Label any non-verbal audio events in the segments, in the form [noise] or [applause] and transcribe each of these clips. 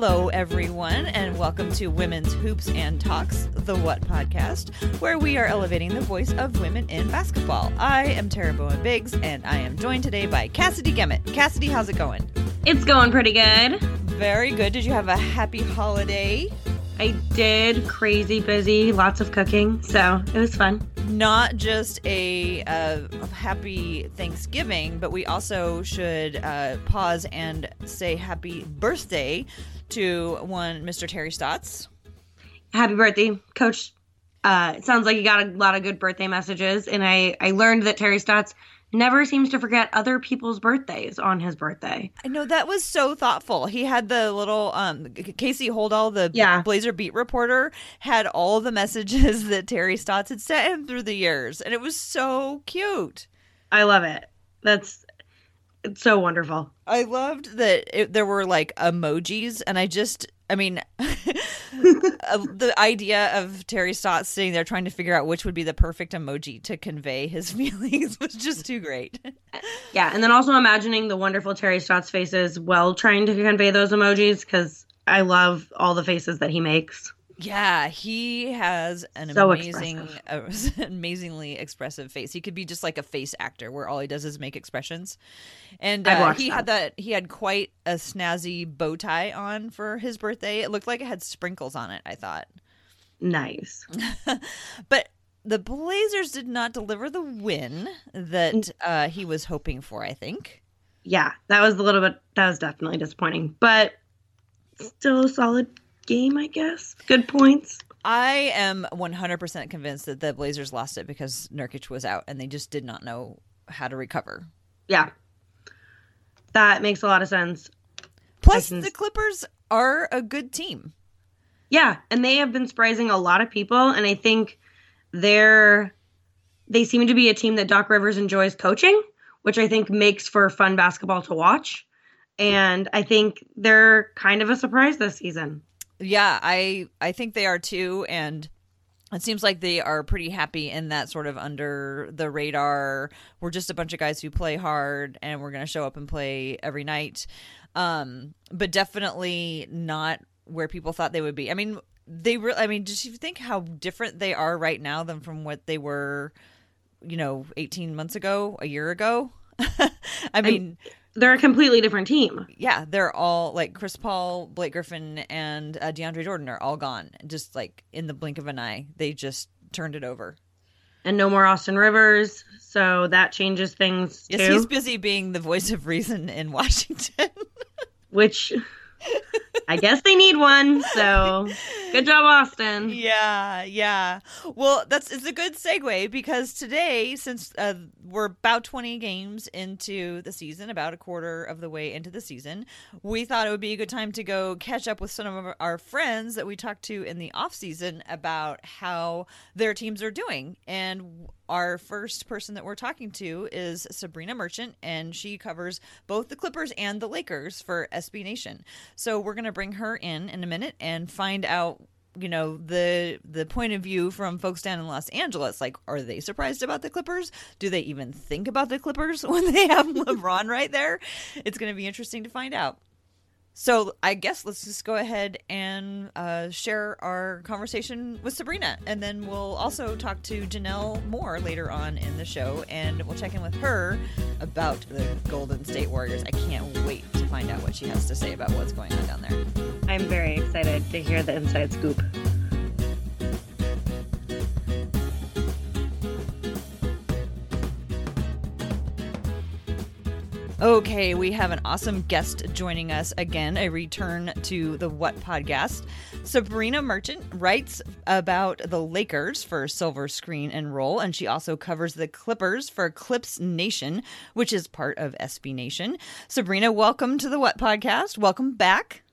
Hello, everyone, and welcome to Women's Hoops and Talks, the What podcast, where we are elevating the voice of women in basketball. I am Tara Bowen Biggs, and I am joined today by Cassidy Gemmett. Cassidy, how's it going? It's going pretty good. Very good. Did you have a happy holiday? I did. Crazy busy, lots of cooking, so it was fun. Not just a, uh, happy Thanksgiving, but we also should uh, pause and say happy birthday to one Mr. Terry Stotts. Happy birthday, Coach. Uh, it sounds like you got a lot of good birthday messages, and I I learned that Terry Stotts never seems to forget other people's birthdays on his birthday. I know that was so thoughtful. He had the little um Casey Holdahl, the Yeah. Blazer beat reporter, had all the messages [laughs] that Terry Stotts had sent him through the years, and it was so cute. I love it. That's it's so wonderful. I loved that it, there were like emojis, and I just, I mean, [laughs] the idea of Terry Stotts sitting there trying to figure out which would be the perfect emoji to convey his [laughs] feelings was just too great. [laughs] Yeah, and then also imagining the wonderful Terry Stotts faces while trying to convey those emojis because I love all the faces that he makes. Yeah, he has an So amazing, uh, [laughs] amazingly expressive face. He could be just like a face actor, where all he does is make expressions. And uh, he had that. He had quite a snazzy bow tie on for his birthday. It looked like it had sprinkles on it. I thought, Nice. [laughs] but the Blazers did not deliver the win that uh, he was hoping for. I think. Yeah, that was a little bit. That was definitely disappointing, but still a solid game, I guess. Good points. I am 100% convinced that the Blazers lost it because Nurkic was out and they just did not know how to recover. Yeah, that makes a lot of sense. Plus, can- the Clippers are a good team. Yeah, and they have been surprising a lot of people, and I think they're they seem to be a team that Doc Rivers enjoys coaching, which I think makes for fun basketball to watch. And I think they're kind of a surprise this season. Yeah, I I think they are too, and it seems like they are pretty happy in that sort of under the radar. We're just a bunch of guys who play hard, and we're going to show up and play every night. Um, but definitely not where people thought they would be. I mean, they really. I mean, just you think how different they are right now than from what they were, you know, eighteen months ago, a year ago. [laughs] I mean, They're a completely different team. yeah, they're all like Chris Paul, Blake Griffin, and uh, DeAndre Jordan are all gone. Just like in the blink of an eye, they just turned it over. And no more Austin Rivers, so that changes things Yes, too. he's busy being the voice of reason in [laughs] Washington. which I guess they need one. So good job, Austin. yeah, yeah. Well, that's it's a good segue because today, since uh, we're about twenty games into the season, about a quarter of the way into the season, we thought it would be a good time to go catch up with some of our friends that we talked to in the off season about how their teams are doing. And our first person that we're talking to is Sabreena Merchant, and she covers both the Clippers and the Lakers for SB Nation. So we're gonna bring her in in a minute and find out you know the the point of view from folks down in Los Angeles. Like are they surprised about the Clippers? Do they even think about the Clippers [laughs] when they have [laughs] LeBron right there? It's going to be interesting to find out so I guess let's just go ahead and uh, share our conversation with Sabreena, and then we'll also talk to Janelle Moore later on in the show, and we'll check in with her about the Golden State Warriors. I can't wait to find out what she has to say about what's going on down there. I'm very excited to hear the inside scoop. Okay, we have an awesome guest joining us again, a return to the What podcast. Sabreena Merchant writes about the Lakers for Silver Screen and Roll, and she also covers the Clippers for Clips Nation, which is part of SB Nation. Sabreena, welcome to the What podcast. Welcome back.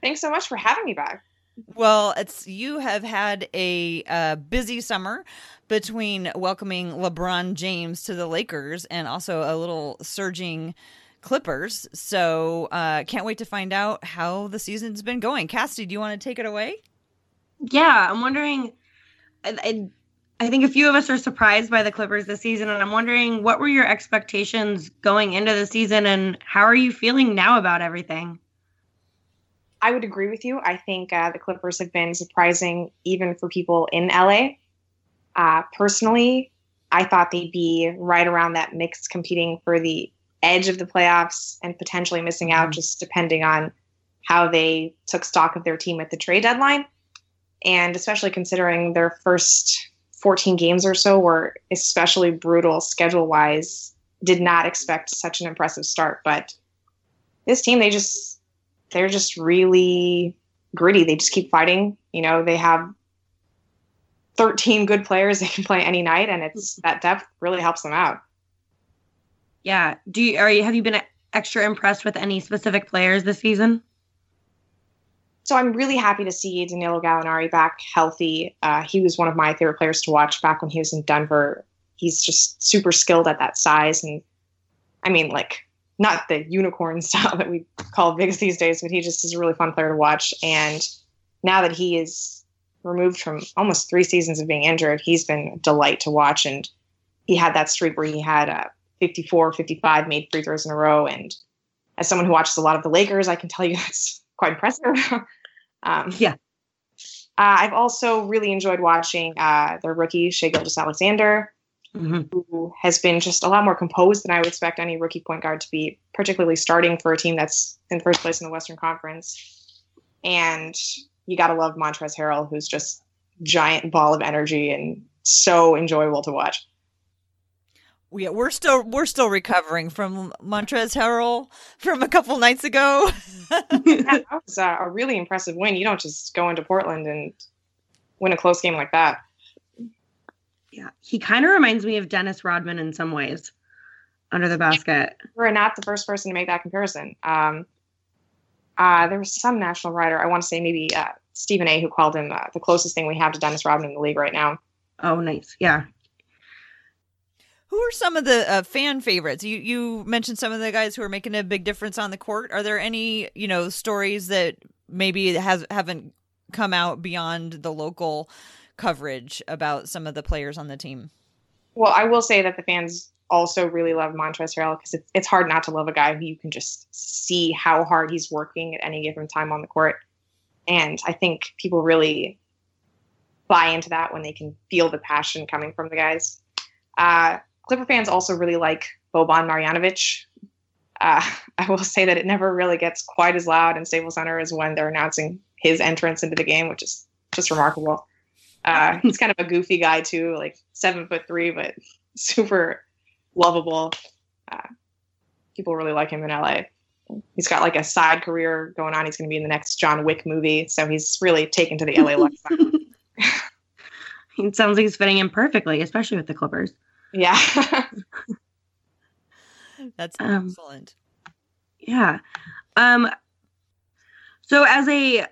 Thanks so much for having me back. Well, it's you have had a uh, busy summer between welcoming LeBron James to the Lakers and also a little surging Clippers. So, uh, can't wait to find out how the season's been going. Cassidy, do you want to take it away? Yeah, I'm wondering. I, I, I think a few of us are surprised by the Clippers this season, and I'm wondering what were your expectations going into the season, and how are you feeling now about everything? I would agree with you. I think uh, the Clippers have been surprising even for people in LA. Uh, personally, I thought they'd be right around that mix, competing for the edge of the playoffs and potentially missing out, just depending on how they took stock of their team at the trade deadline. And especially considering their first 14 games or so were especially brutal schedule wise, did not expect such an impressive start. But this team, they just, they're just really gritty. They just keep fighting. You know, they have 13 good players [laughs] they can play any night, and it's that depth really helps them out. Yeah. Do you, are you, have you been extra impressed with any specific players this season? So I'm really happy to see Danilo Gallinari back healthy. Uh, he was one of my favorite players to watch back when he was in Denver. He's just super skilled at that size, and I mean, like not the unicorn [laughs] style that we call bigs these days, but he just is a really fun player to watch. And now that he is removed from almost three seasons of being injured, he's been a delight to watch. And he had that streak where he had uh, 54, 55 made free throws in a row. And as someone who watches a lot of the Lakers, I can tell you [laughs] that's quite impressive. [laughs] um, yeah. Uh, I've also really enjoyed watching uh, their rookie, Shai Gilgeous-Alexander, mm-hmm. who has been just a lot more composed than I would expect any rookie point guard to be, particularly starting for a team that's in first place in the Western Conference. And you got to love Montrezl Harrell, who's just giant ball of energy and so enjoyable to watch yeah, we're still we're still recovering from Montrezl Harrell from a couple nights ago. [laughs] yeah, [laughs] that was a really impressive win. You don't just go into Portland and win a close game like that. Yeah, he kind of reminds me of Dennis Rodman in some ways under the basket. We're not the first person to make that comparison. Um, uh, there was some national writer, I want to say maybe uh, Stephen A., who called him uh, the closest thing we have to Dennis Rodman in the league right now. Oh, nice. Yeah. Who are some of the uh, fan favorites? You you mentioned some of the guys who are making a big difference on the court. Are there any you know stories that maybe has haven't come out beyond the local coverage about some of the players on the team? Well, I will say that the fans also really love Montrezl Harrell because it's, it's hard not to love a guy who you can just see how hard he's working at any given time on the court. And I think people really buy into that when they can feel the passion coming from the guys. Uh, Clipper fans also really like Boban Marjanovic. Uh, [laughs] I will say that it never really gets quite as loud in Staples Center as when they're announcing his entrance into the game, which is just remarkable. Uh, he's kind of a goofy guy too, like seven foot three, but [laughs] super lovable. Uh, people really like him in LA. He's got like a side career going on. He's going to be in the next John Wick movie, so he's really taken to the LA [laughs] lifestyle. [laughs] it sounds like he's fitting in perfectly, especially with the Clippers. Yeah. That's um, excellent. Yeah. Um so as a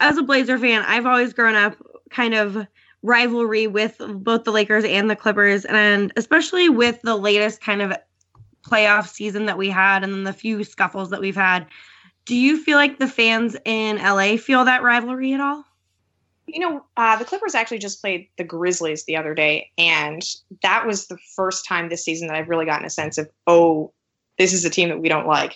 as a Blazer fan, I've always grown up kind of rivalry with both the Lakers and the Clippers and especially with the latest kind of playoff season that we had and then the few scuffles that we've had. Do you feel like the fans in LA feel that rivalry at all? You know, uh, the Clippers actually just played the Grizzlies the other day, and that was the first time this season that I've really gotten a sense of, oh, this is a team that we don't like.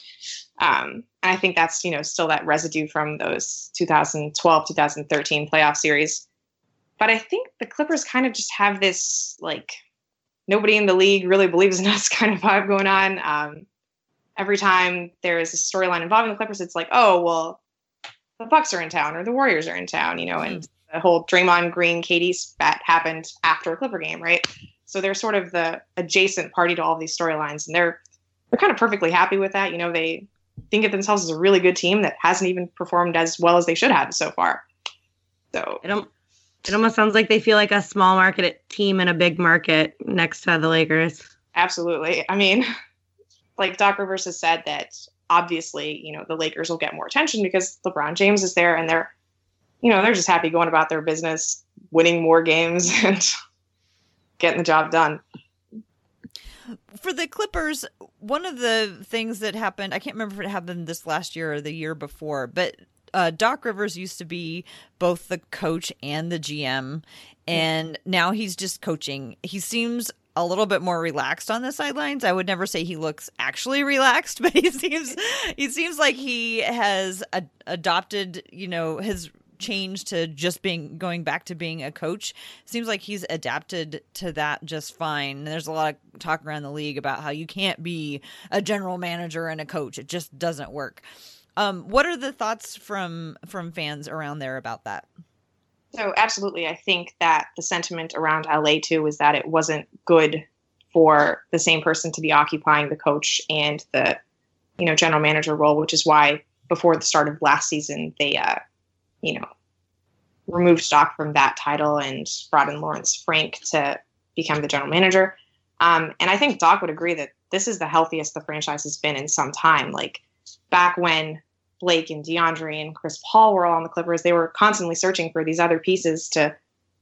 Um, and I think that's you know still that residue from those 2012 2013 playoff series. But I think the Clippers kind of just have this like nobody in the league really believes in [laughs] us kind of vibe going on. Um, every time there is a storyline involving the Clippers, it's like, oh well, the Bucks are in town or the Warriors are in town, you know, and the whole Draymond Green KD spat happened after a Clipper game, right? So they're sort of the adjacent party to all these storylines, and they're they're kind of perfectly happy with that. You know, they think of themselves as a really good team that hasn't even performed as well as they should have so far. So it, it almost sounds like they feel like a small market team in a big market next to the Lakers. Absolutely. I mean, [laughs] like Doc Rivers has said that obviously, you know, the Lakers will get more attention because LeBron James is there and they're you know, they're just happy going about their business, winning more games [laughs] and getting the job done. For the Clippers, one of the things that happened, I can't remember if it happened this last year or the year before, but uh, Doc Rivers used to be both the coach and the GM, and now he's just coaching. He seems a little bit more relaxed on the sidelines. I would never say he looks actually relaxed, [laughs] but he seems he seems like he has adopted, you know, his change to just being going back to being a coach. Seems like he's adapted to that just fine. And There's a lot of talk around the league about how you can't be a general manager and a coach. It just doesn't work. Um, what are the thoughts from from fans around there about that? So absolutely, I think that the sentiment around LA too is that it wasn't good for the same person to be occupying the coach and the you know general manager role, which is why before the start of last season they uh, you know removed Doc from that title and brought in Lawrence Frank to become the general manager. Um, and I think Doc would agree that this is the healthiest the franchise has been in some time. Like back when Blake and DeAndre and Chris Paul were all on the Clippers, they were constantly searching for these other pieces to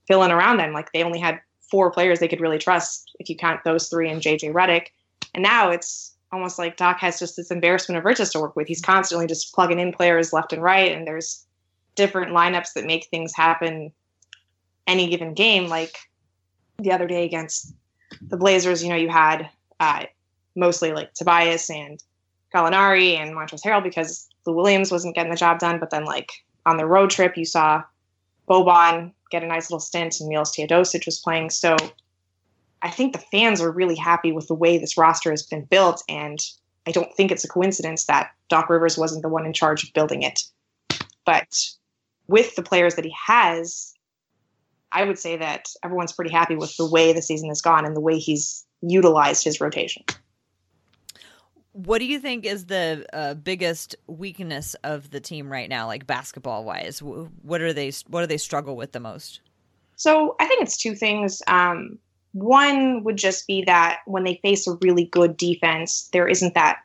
fill in around them. Like they only had four players they could really trust if you count those three and JJ Redick. And now it's almost like Doc has just this embarrassment of riches to work with. He's constantly just plugging in players left and right, and there's different lineups that make things happen any given game. Like the other day against the Blazers, you know, you had uh, mostly like Tobias and Gallinari and Montrezl Harrell because Lou Williams wasn't getting the job done. But then, like on the road trip, you saw Boban get a nice little stint, and Milos Teodosic was playing. So I think the fans are really happy with the way this roster has been built, and I don't think it's a coincidence that Doc Rivers wasn't the one in charge of building it. But with the players that he has, I would say that everyone's pretty happy with the way the season has gone and the way he's utilized his rotation. What do you think is the uh, biggest weakness of the team right now, like basketball wise? What are they? What do they struggle with the most? So I think it's two things. Um, one would just be that when they face a really good defense, there isn't that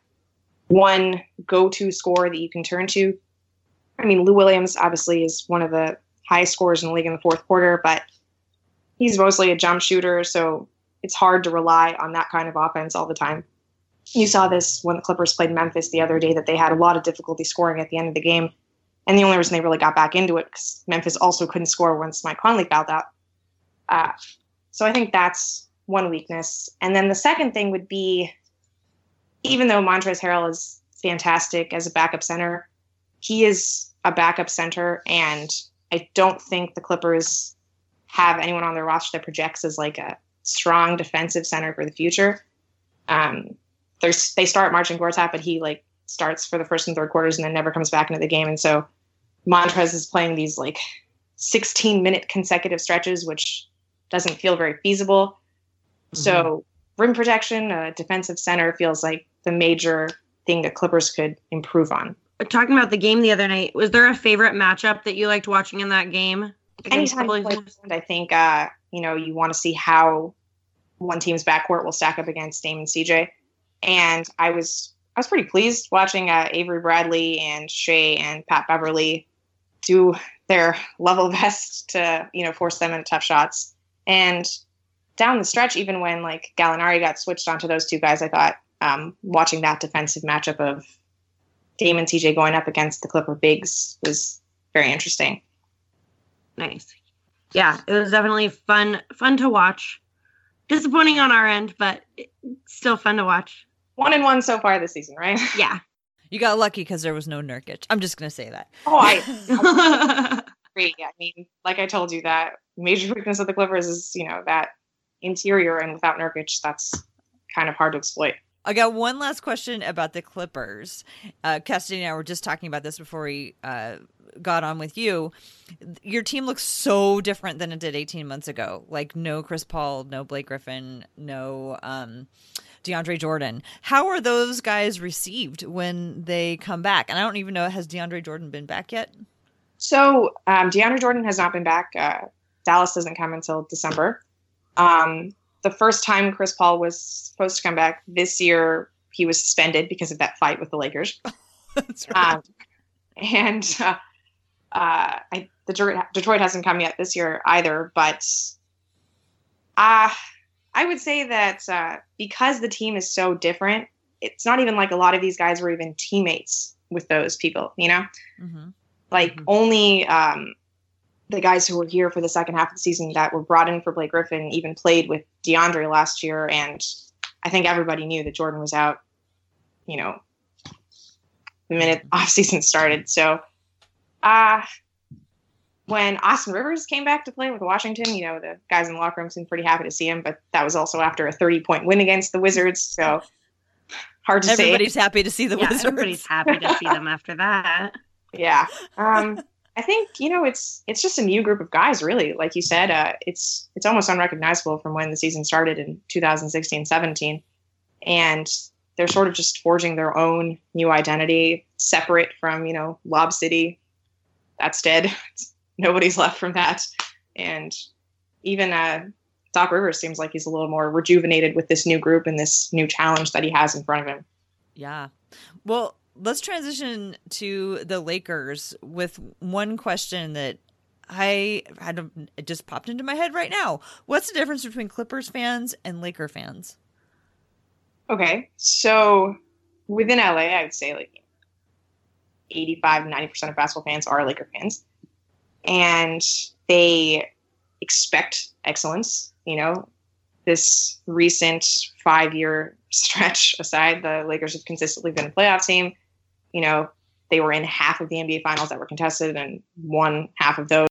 one go-to score that you can turn to. I mean, Lou Williams obviously is one of the highest scorers in the league in the fourth quarter, but he's mostly a jump shooter, so it's hard to rely on that kind of offense all the time you saw this when the Clippers played Memphis the other day that they had a lot of difficulty scoring at the end of the game. And the only reason they really got back into it because Memphis also couldn't score once Mike Conley fouled out. Uh, so I think that's one weakness. And then the second thing would be, even though Montrezl Harrell is fantastic as a backup center, he is a backup center, and I don't think the Clippers have anyone on their roster that projects as like a strong defensive center for the future. Um, they start Marcin Gortat, but he like starts for the first and third quarters and then never comes back into the game. And so Montrez is playing these like 16 minute consecutive stretches, which doesn't feel very feasible. Mm-hmm. So rim protection, a defensive center feels like the major thing that Clippers could improve on. Talking about the game the other night, was there a favorite matchup that you liked watching in that game? Anytime I think uh, you know you want to see how one team's backcourt will stack up against Dame and CJ and I was I was pretty pleased watching uh, Avery Bradley and Shai and Pat Beverley do their [laughs] level [laughs] best to you know force them into tough shots. And down the stretch, even when like Gallinari got switched onto those two guys, I thought um, watching that defensive matchup of Dame and CJ going up against the Clipper bigs was very interesting. Nice. Yeah, it was definitely fun fun to watch. Disappointing on our end, but still fun to watch one and one so far this season, right? [laughs] Yeah. You got lucky because there was no Nurkic. I'm just gonna say that. Oh, I, I [laughs] [laughs] agree. I mean, like I told you, that major weakness of the Clippers is you know that interior, and without Nurkic, that's kind of hard to exploit. I got one last question about the Clippers. Uh, Cassidy and I were just talking about this before we uh, got on with you. Your team looks so different than it did 18 months ago. Like no Chris Paul, no Blake Griffin, no um, DeAndre Jordan. How are those guys received when they come back? And I don't even know has DeAndre Jordan been back yet. So um, DeAndre Jordan has not been back. Uh, Dallas doesn't come until December. Um, the first time Chris Paul was supposed to come back this year, he was suspended because of that fight with the Lakers. [laughs] That's right. Um, and uh, uh, I, Detroit, Detroit hasn't come yet this year either. But uh, I would say that uh, because the team is so different, it's not even like a lot of these guys were even teammates with those people, you know? Mm-hmm. Like mm-hmm. only um, the guys who were here for the second half of the season that were brought in for Blake Griffin even played with DeAndre last year, and I think everybody knew that Jordan was out. You know, the minute [laughs] off season started. So, uh when Austin Rivers came back to play with Washington, you know, the guys in the locker room seemed pretty happy to see him, but that was also after a 30 point win against the Wizards. So hard to Everybody's say. Everybody's happy to see the yeah, Wizards. Everybody's happy to see them after that. [laughs] Yeah. Um, I think, you know, it's it's just a new group of guys, really. Like you said, uh, it's it's almost unrecognizable from when the season started in 2016 17. And they're sort of just forging their own new identity, separate from, you know, Lob City. That's dead. [laughs] Nobody's left from that. And even uh, Doc Rivers seems like he's a little more rejuvenated with this new group and this new challenge that he has in front of him. Yeah. Well, let's transition to the Lakers with one question that I had a, it just popped into my head right now. What's the difference between Clippers fans and Laker fans? Okay, so within LA, I would say like 85, 90% of basketball fans are Laker fans. And they expect excellence. You know, this recent five year [laughs] stretch aside, the Lakers have consistently been a playoff team. You know, they were in half of the NBA finals that were contested and won half of those.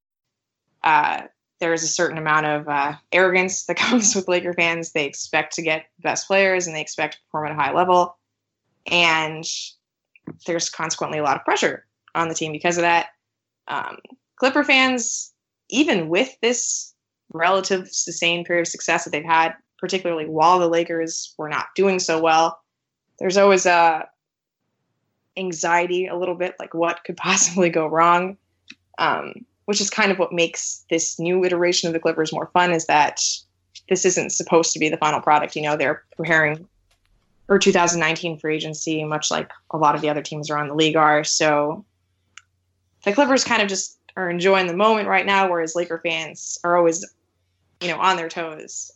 Uh, there is a certain amount of uh, arrogance that [laughs] comes with Laker fans. They expect to get the best players and they expect to perform at a high level. And there's consequently a lot of pressure on the team because of that. Um, Clipper fans, even with this relative sustained period of success that they've had, particularly while the Lakers were not doing so well, there's always a anxiety a little bit, like what could [laughs] possibly go wrong. Um, which is kind of what makes this new iteration of the Clippers more fun is that this isn't supposed to be the final product. You know, they're preparing for 2019 free agency, much like a lot of the other teams around the league are. So the Clippers kind of just are enjoying the moment right now, whereas Laker fans are always, you know, on their toes,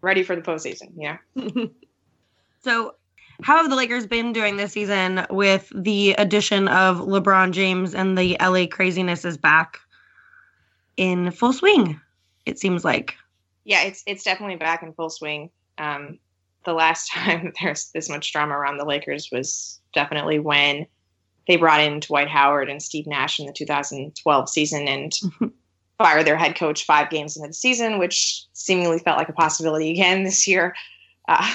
ready for the postseason. Yeah. [laughs] so how have the Lakers been doing this season with the addition of LeBron James and the LA craziness is back in full swing? It seems like. Yeah, it's it's definitely back in full swing. Um, the last [laughs] time there's this much drama around the Lakers was definitely when they brought in Dwight Howard and Steve Nash in the 2012 season and fired their head coach five games into the season, which seemingly felt like a possibility again this year. Uh,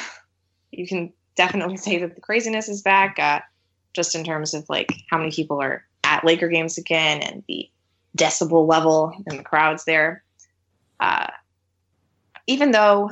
you can definitely say that the craziness is back, uh, just in terms of like how many people are at Laker games again and the decibel level in the crowds there. Uh, even though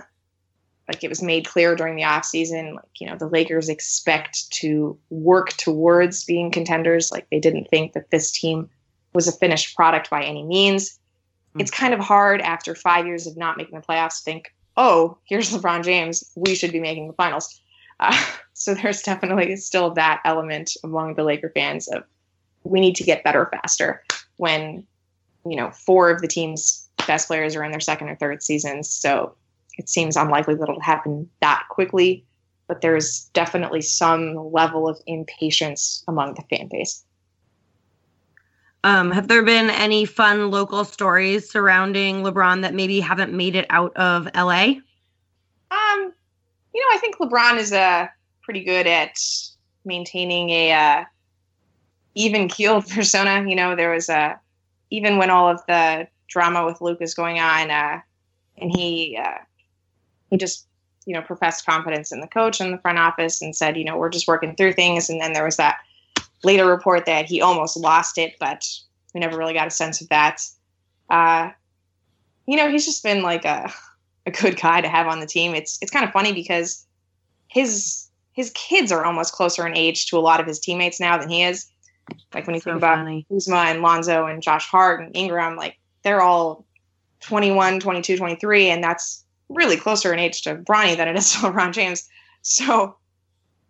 like it was made clear during the off season, like you know the Lakers expect to work towards being contenders. Like they didn't think that this team was a finished product by any means. Mm-hmm. It's kind of hard after five years of not making the playoffs to think, oh, here's LeBron James, we should be making the finals. Uh, [laughs] so there's definitely still that element among the Laker fans of we need to get better faster when you know four of the team's best players are in their second or third seasons. So it seems unlikely that it'll happen that quickly, but there's definitely some level of impatience among the fan base. Um, have there been any fun local stories surrounding LeBron that maybe haven't made it out of LA? Um, you know, I think LeBron is uh, pretty good at maintaining a uh, even keeled [laughs] persona. You know, there was a uh, even when all of the drama with Luke is going on, uh, and he uh, he just you know professed confidence in the coach and the front office and said, you know, we're just working through things. And then there was that later report that he almost lost it, but we never really got a sense of that. Uh, you know, he's just been like a [laughs] a good guy to have on the team. It's it's kind of funny because his his kids are almost closer in age to a lot of his teammates now than he is. Like when you so think about funny. And Lonzo and Josh Hart and Ingram, like they're all 21, 22, 23, and that's really closer in age to Bronny than it is to [laughs] LeBron James. So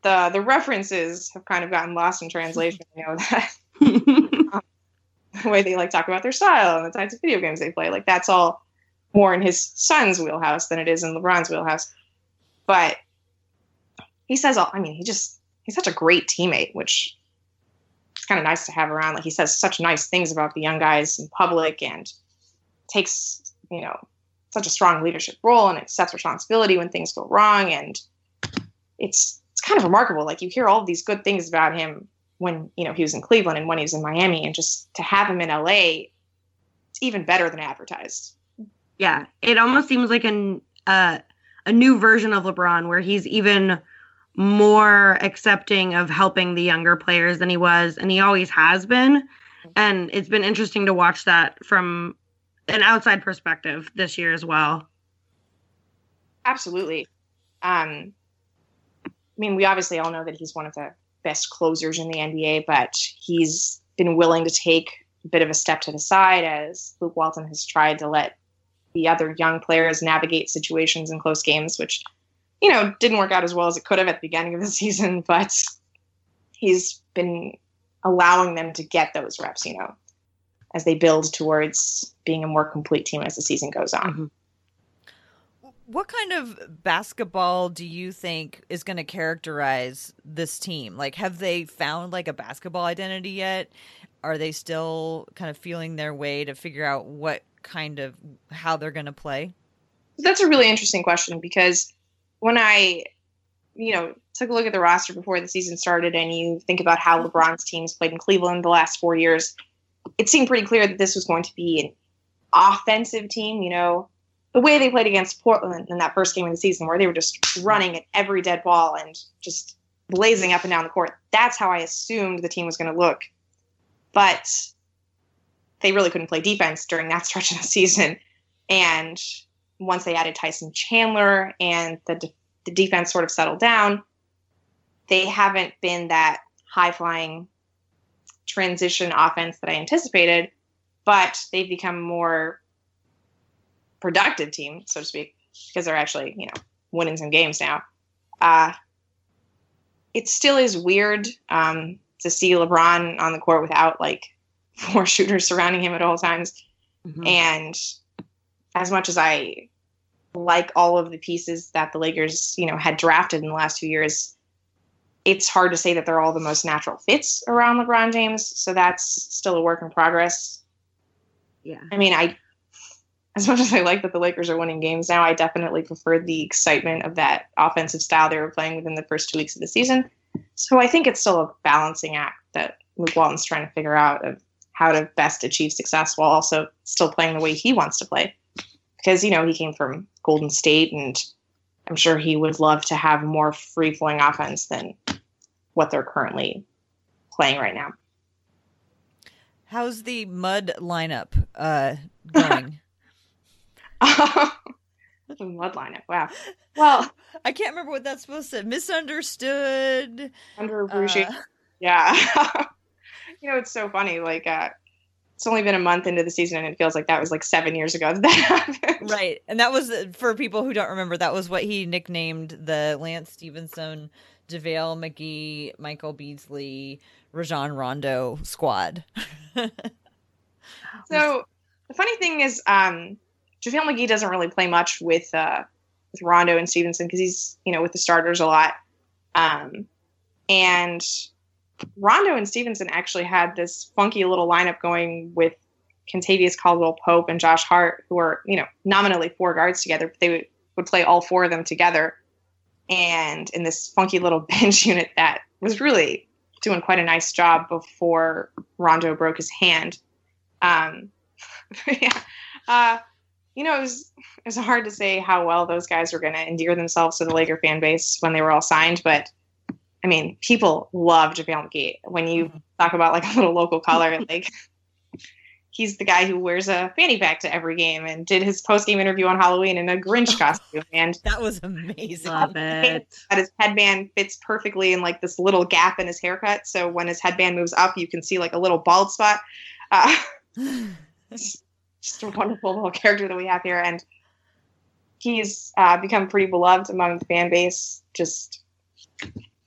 the the references have kind of gotten lost in translation. You know that um, [laughs] [laughs] the way they like talk about their style and the types of video games they play, like that's all more in his son's wheelhouse than it is in LeBron's wheelhouse. But he says all I mean, he just he's such a great teammate, which it's kind of nice to have around. Like he says such nice things about the young guys in public and takes, you know, such a strong leadership role and accepts responsibility when things go wrong. And it's it's kind of remarkable. Like you hear all these good things about him when you know he was in Cleveland and when he was in Miami, and just to have him in LA, it's even better than advertised. Yeah, it almost seems like an uh, a new version of LeBron where he's even more accepting of helping the younger players than he was and he always has been and it's been interesting to watch that from an outside perspective this year as well. Absolutely. Um i mean we obviously all know that he's one of the best closers in the nba but he's been willing to take a bit of a step to the side as luke walton has tried to let the other young players navigate situations in close games which you know, didn't work out as well as it could have at the beginning of the [laughs] season, but he's been allowing them to get those reps, you know, as they build towards being a more complete team as the season goes on. Mm-hmm. What kind of basketball do you think is going to characterize this team? Like, have they found like a basketball identity yet? Are they still kind of feeling their way to figure out what kind of how they're going to play? That's a really interesting question because when I, you know, took a look at the roster before the season started and you think about how LeBron's teams played in Cleveland the last four years, it seemed pretty clear that this was going to be an offensive team, you know, the way they played against Portland in that first game of the season, where they were just running at every dead ball and just blazing up and down the court. That's how I assumed the team was going to look. But they really couldn't play defense during that stretch of the season. And once they added Tyson Chandler and the, de- the defense sort of settled down, they haven't been that high flying transition offense that I anticipated, but they've become more productive team, so to speak, because they're actually, you know, winning some games now. Uh, it still is weird um, to see LeBron on the court without like [laughs] four shooters surrounding him at all times. Mm-hmm. And as much as I like all of the pieces that the Lakers, you know, had drafted in the last few years, it's hard to say that they're all the most natural fits around LeBron James. So that's still a work in progress. Yeah. I mean, I as much as I like that the Lakers are winning games now, I definitely prefer the excitement of that offensive style they were playing within the first two weeks of the season. So I think it's still a balancing act that Luke Walton's trying to figure out of how to best achieve success while also still playing the way he wants to play because you know he came from Golden State, and I'm sure he would love to have more free flowing offense than what they're currently playing right now. How's the mud lineup uh, going? [laughs] [laughs] the mud lineup. Wow. Well, [laughs] I can't remember what that's supposed to. Misunderstood. Underappreciated. Uh, yeah. you know, it's so funny. Like, uh, it's only been a month into the season and it feels like that was like seven years ago that, that happened. Right. And that was for people who don't remember, that was what he nicknamed the Lance Stephenson, JaVale McGee, Michael Beasley, Rajon Rondo squad. [laughs] so the funny thing is, um, JaVale McGee doesn't really play much with uh, with Rondo and Stephenson because he's, you know, with the starters a lot. Um, and Rondo and Stephenson actually had this funky little lineup going with Kentavious Caldwell Pope and Josh Hart, who are, you know, nominally four guards together, but they would, would play all four of them together. And in this funky little [laughs] bench unit that was really doing quite a nice job before Rondo broke his hand. Um, [laughs] yeah. Uh, you know, it was, it was hard to say how well those guys were going to endear themselves to the Laker fan base when they were all signed, but I mean, people love JaVale McGee. When you mm-hmm. talk about like a little local color, [laughs] like he's the guy who wears a fanny pack to every game and did his post game interview on Halloween in a Grinch [laughs] costume. And that was amazing. Love it. That his headband fits perfectly in like this little gap in his haircut. So when his headband moves up, you can see like a little bald spot. Uh, [laughs] just a wonderful little character that we have here. And he's uh, become pretty beloved among the fan base. Just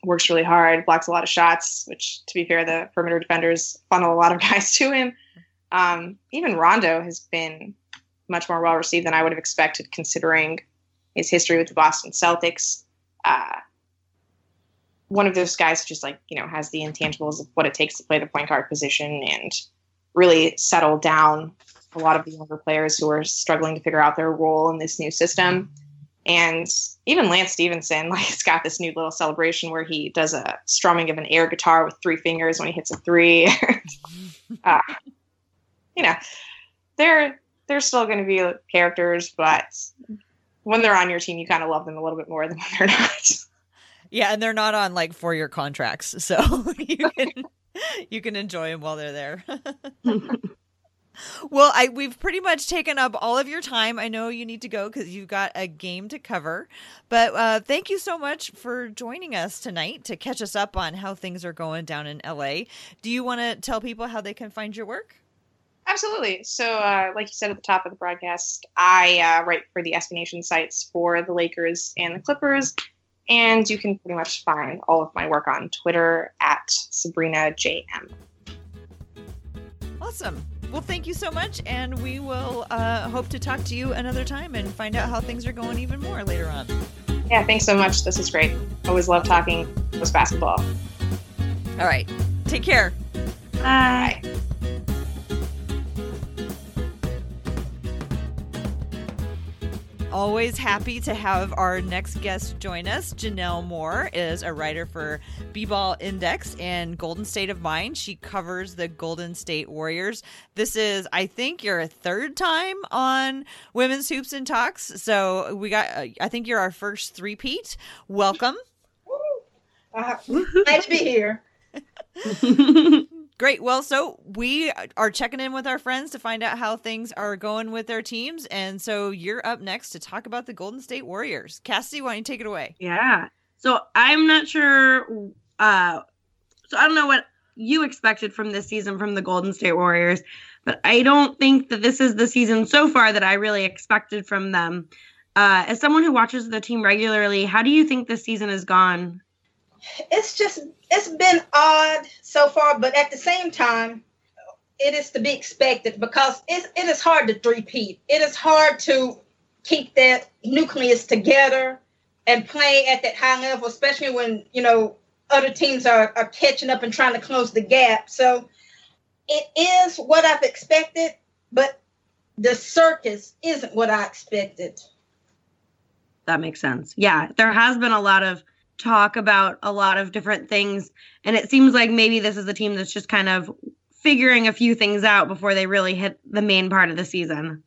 works really hard, blocks a lot of shots, which, to be fair, the perimeter defenders funnel a lot of [laughs] guys to him. Um, even Rondo has been much more well received than I would have expected, considering his history with the Boston Celtics. Uh, one of those guys just like you know has the intangibles of what it takes to play the point guard position and really settle down a lot of the younger players who are struggling to figure out their role in this new system. And even Lance Stephenson, [laughs] like, it's got this new little celebration where he does a strumming of an air guitar with three fingers when he hits a three. [laughs] uh, you know, they're they're still going to be characters, but when they're on your team, you kind of love them a little bit more than when they're [laughs] not. Yeah, and they're not on like four year contracts, [laughs] so you can you can enjoy them while they're there. [laughs] well, I we've pretty much taken up all of your time. I know you need to go because you've got a game to cover, but uh, thank you so much for joining us tonight to catch us up on how things are going down in LA. Do you want to tell people how they can find your work? Absolutely. So, uh, like you said at the top of the broadcast, I uh, write for the SB Nation sites for the Lakers and the Clippers, and you can pretty much find all of my work on Twitter at Sabrina JM. Awesome. Well, thank you so much, and we will uh, hope to talk to you another time and find out how things are going even more later on. Yeah, thanks so much. This is great. Always love talking post basketball. All right. Take care. Bye. Bye. Always happy to have our next guest join us. Janelle Moore is a writer for B-Ball Index and Golden State of Mind. She covers the Golden State Warriors. This is, I think, your third time on Women's Hoops and Talks. So we got, uh, I think you're our first three-peat. Welcome. Uh, nice to be here. [laughs] Great. Well, so we are checking in with our friends to find out how things are going with their teams. And so you're up next to talk about the Golden State Warriors. Cassie, why don't you take it away? Yeah. So I'm not sure. Uh, so I don't know what you expected from this season from the Golden State Warriors, but I don't think that this is the season so far that I really expected from them. Uh, as someone who watches the team regularly, how do you think this season has gone? It's just it's been odd so far, but at the same time, it is to be expected because it, it is hard to repeat. It is hard to keep that nucleus together and play at that high level, especially when, you know, other teams are, are catching up and trying to close the gap. So it is what I've expected, but the circus isn't what I expected. That makes sense. Yeah, there has been a lot of talk about a lot of different things. And it seems like maybe this is a team that's just kind of figuring a few things out before they really hit the main part of the season.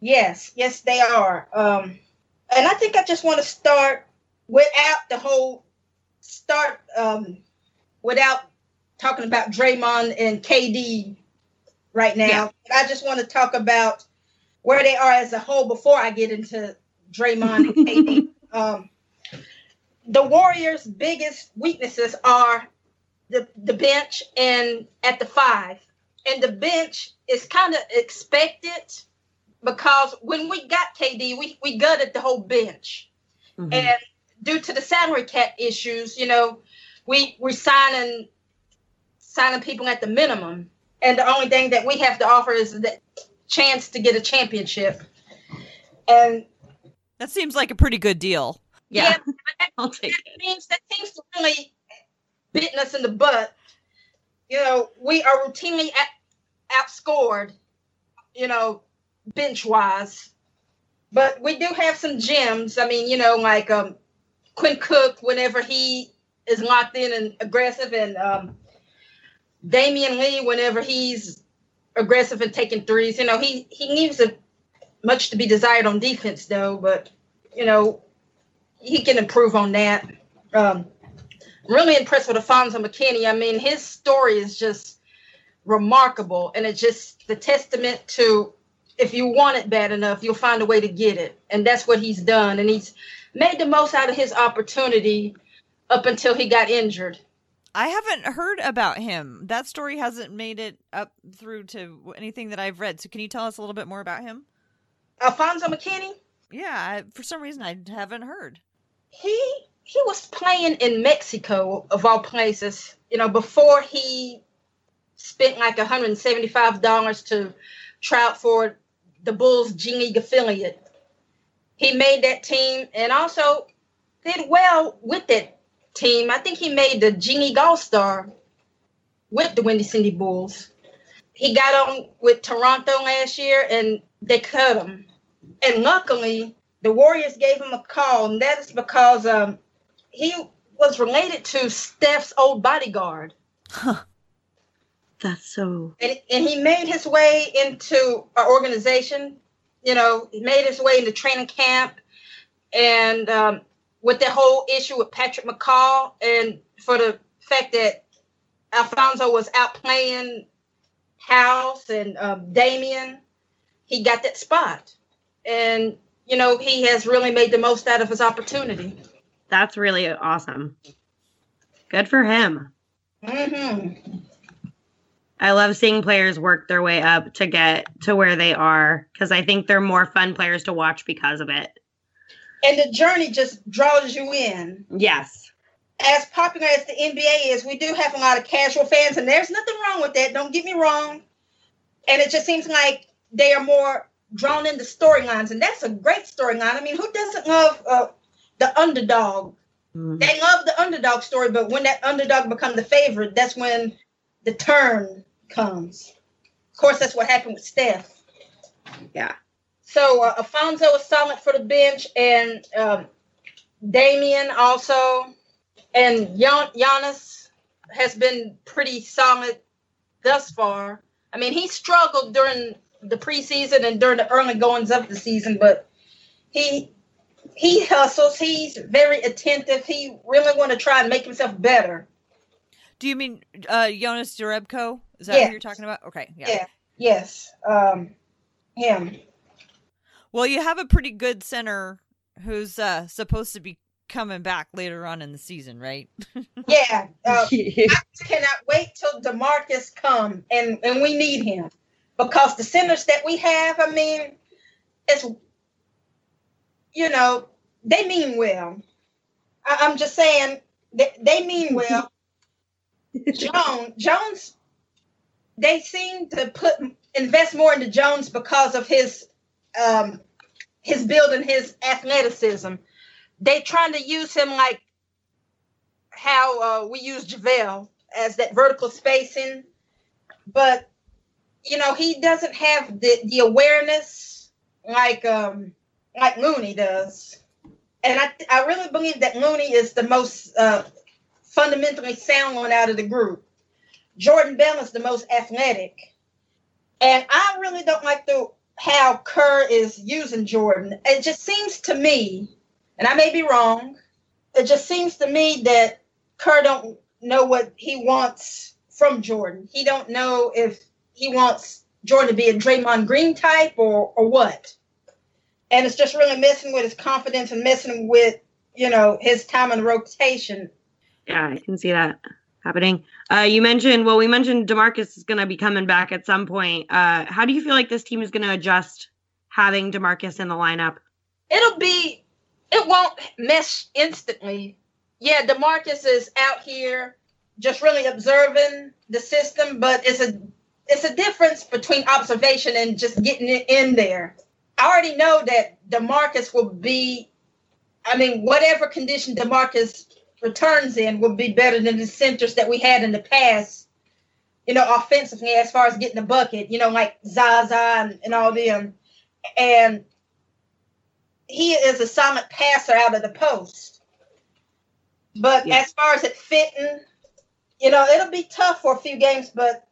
Yes, yes, they are. Um, and I think I just want to start without the whole start um, without talking about Draymond and KD right now. Yeah. I just want to talk about where they are as a whole before I get into Draymond and KD. [laughs] um, the Warriors' biggest weaknesses are the, the bench and at the five. And the bench is kind of expected because when we got KD, we, we gutted the whole bench. Mm-hmm. And due to the salary cap issues, you know, we we're signing signing people at the minimum. And the only thing that we have to offer is the chance to get a championship. And that seems like a pretty good deal. Yeah, yeah [laughs] I'll take that it. Seems, that seems to really bitten us in the butt. You know, we are routinely at, outscored, you know, bench wise. But we do have some gems. I mean, you know, like um, Quinn Cook, whenever he is locked in and aggressive, and um, Damion Lee, whenever he's aggressive and taking threes. You know, he he leaves a much to be desired on defense, though. But you know, he can improve on that. Um, really impressed with Alfonzo McKinney. I mean, his story is just remarkable, and it's just the testament to if you want it bad enough, you'll find a way to get it, and that's what he's done. And he's made the most out of his opportunity up until he got injured. I haven't heard about him. That story hasn't made it up through to anything that I've read. So, can you tell us a little bit more about him? Alfonzo McKinney? Yeah, for some reason I haven't heard he he was playing in Mexico of all places, you know, before he spent like $175 to try out for the Bulls G League affiliate. He made that team and also did well with that team. I think he made the Genie All Star with the Windy City Bulls. He got on with Toronto last year and they cut him. And luckily, the Warriors gave him a call, and that is because um, he was related to Steph's old bodyguard. Huh. That's so. And, and he made his way into our organization. You know, he made his way into training camp. And um, with the whole issue with Patrick McCaw, and for the fact that Alfonzo was out playing House and um, Damion, he got that spot. And, you know, he has really made the most out of his opportunity. That's really awesome. Good for him. Mm-hmm. I love seeing players work their way up to get to where they are because I think they're more fun players to watch because of it. And the journey just draws you in. Yes. As popular as the NBA is, we do have a lot of casual fans, and there's nothing wrong with that. Don't get me wrong. And it just seems like they are more drawn into storylines, and that's a great storyline. I mean, who doesn't love uh, the underdog? Mhm. They love the underdog story, but when that underdog becomes the favorite, that's when the turn comes. Of course, that's what happened with Steph. Yeah. So uh, Alfonzo is solid for the bench, and um, Damian also, and Gian- Giannis has been pretty solid thus far. I mean, he struggled during the preseason and during the early goings of the season, but he he hustles. He's very attentive. He really want to try and make himself better. Do you mean uh, Jonas Jerebko? Is that who Yes. you're talking about? Okay, yeah. Yeah. Yes. Um, him. Well, you have a pretty good center who's uh, supposed to be coming back later on in the season, right? [laughs] Yeah. Uh, [laughs] I cannot wait till Demarcus come and and we need him because the centers that we have, I mean, it's you know they mean well. I, I'm just saying they, they mean [laughs] well. Jones Jones, they seem to put invest more into Jones because of his um his build and his athleticism. They trying to use him like how uh, we use JaVale as that vertical spacing, but you know he doesn't have the, the awareness like um, like Looney does, and I I really believe that Looney is the most uh, fundamentally sound one out of the group. Jordan Bell is the most athletic, and I really don't like the how Kerr is using Jordan. It just seems to me, and I may be wrong, it just seems to me that Kerr don't know what he wants from Jordan. He don't know if he wants Jordan to be a Draymond Green type or or what. And it's just really messing with his confidence and messing with, you know, his time in the rotation. Yeah, I can see that happening. Uh, you mentioned, well, we mentioned Demarcus is going to be coming back at some point. Uh, how do you feel like this team is going to adjust having Demarcus in the lineup? It'll be it won't mesh instantly. Yeah, DeMarcus is out here just really observing the system, but it's a it's a difference between observation and just getting it in there. I already know that DeMarcus will be I mean, whatever condition DeMarcus returns in will be better than the centers that we had in the past, you know, offensively as far as getting the bucket, you know, like Zaza and, and all them. And he is a solid passer out of the post. But Yeah. as far as it fitting, you know, it'll be tough for a few games, but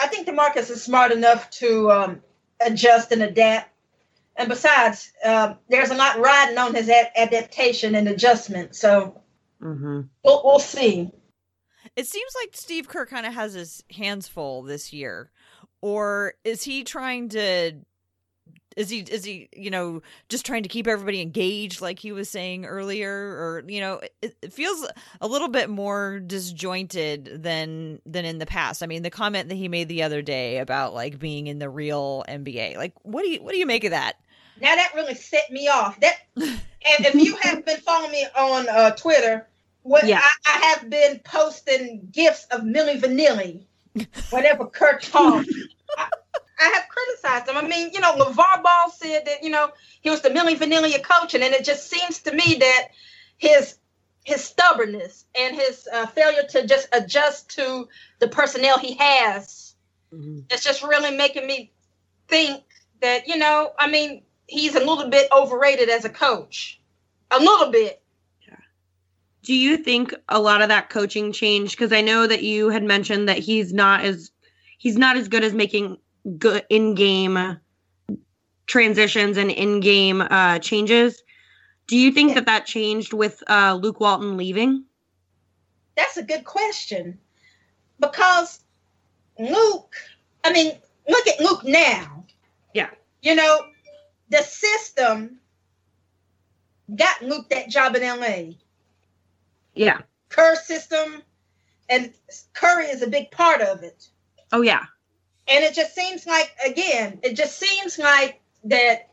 I think DeMarcus is smart enough to um, adjust and adapt. And besides, um, there's a lot riding on his a- adaptation and adjustment. So Mm-hmm. we'll, we'll see. It seems like Steve Kerr kind of has his hands full this year, or is he trying to? Is he is he you know just trying to keep everybody engaged like he was saying earlier, or you know it, it feels a little bit more disjointed than than in the past. I mean, the comment that he made the other day about like being in the real NBA, like what do you what do you make of that? Now that really set me off. That and if you have been following me on uh, Twitter, what Yeah. I, I have been posting gifs of Milli Vanilli whatever Kerr talks. [laughs] I, I have criticized him. I mean, you know, LeVar Ball said that, you know, he was the Milli Vanilli of coaching, and it just seems to me that his his stubbornness and his uh, failure to just adjust to the personnel he has. Mm-hmm. It's just really making me think that you know, I mean, he's a little bit overrated as a coach, a little bit. Yeah. Do you think a lot of that coaching change? Because I know that you had mentioned that he's not as he's not as good as making good in-game transitions and in-game uh, changes. Do you think that that changed with uh, Luke Walton leaving? That's a good question because Luke. I mean, look at Luke now. Yeah. You know, the system got Luke that job in LA. Yeah. Kerr system, and Curry is a big part of it. Oh yeah. And it just seems like again, it just seems like that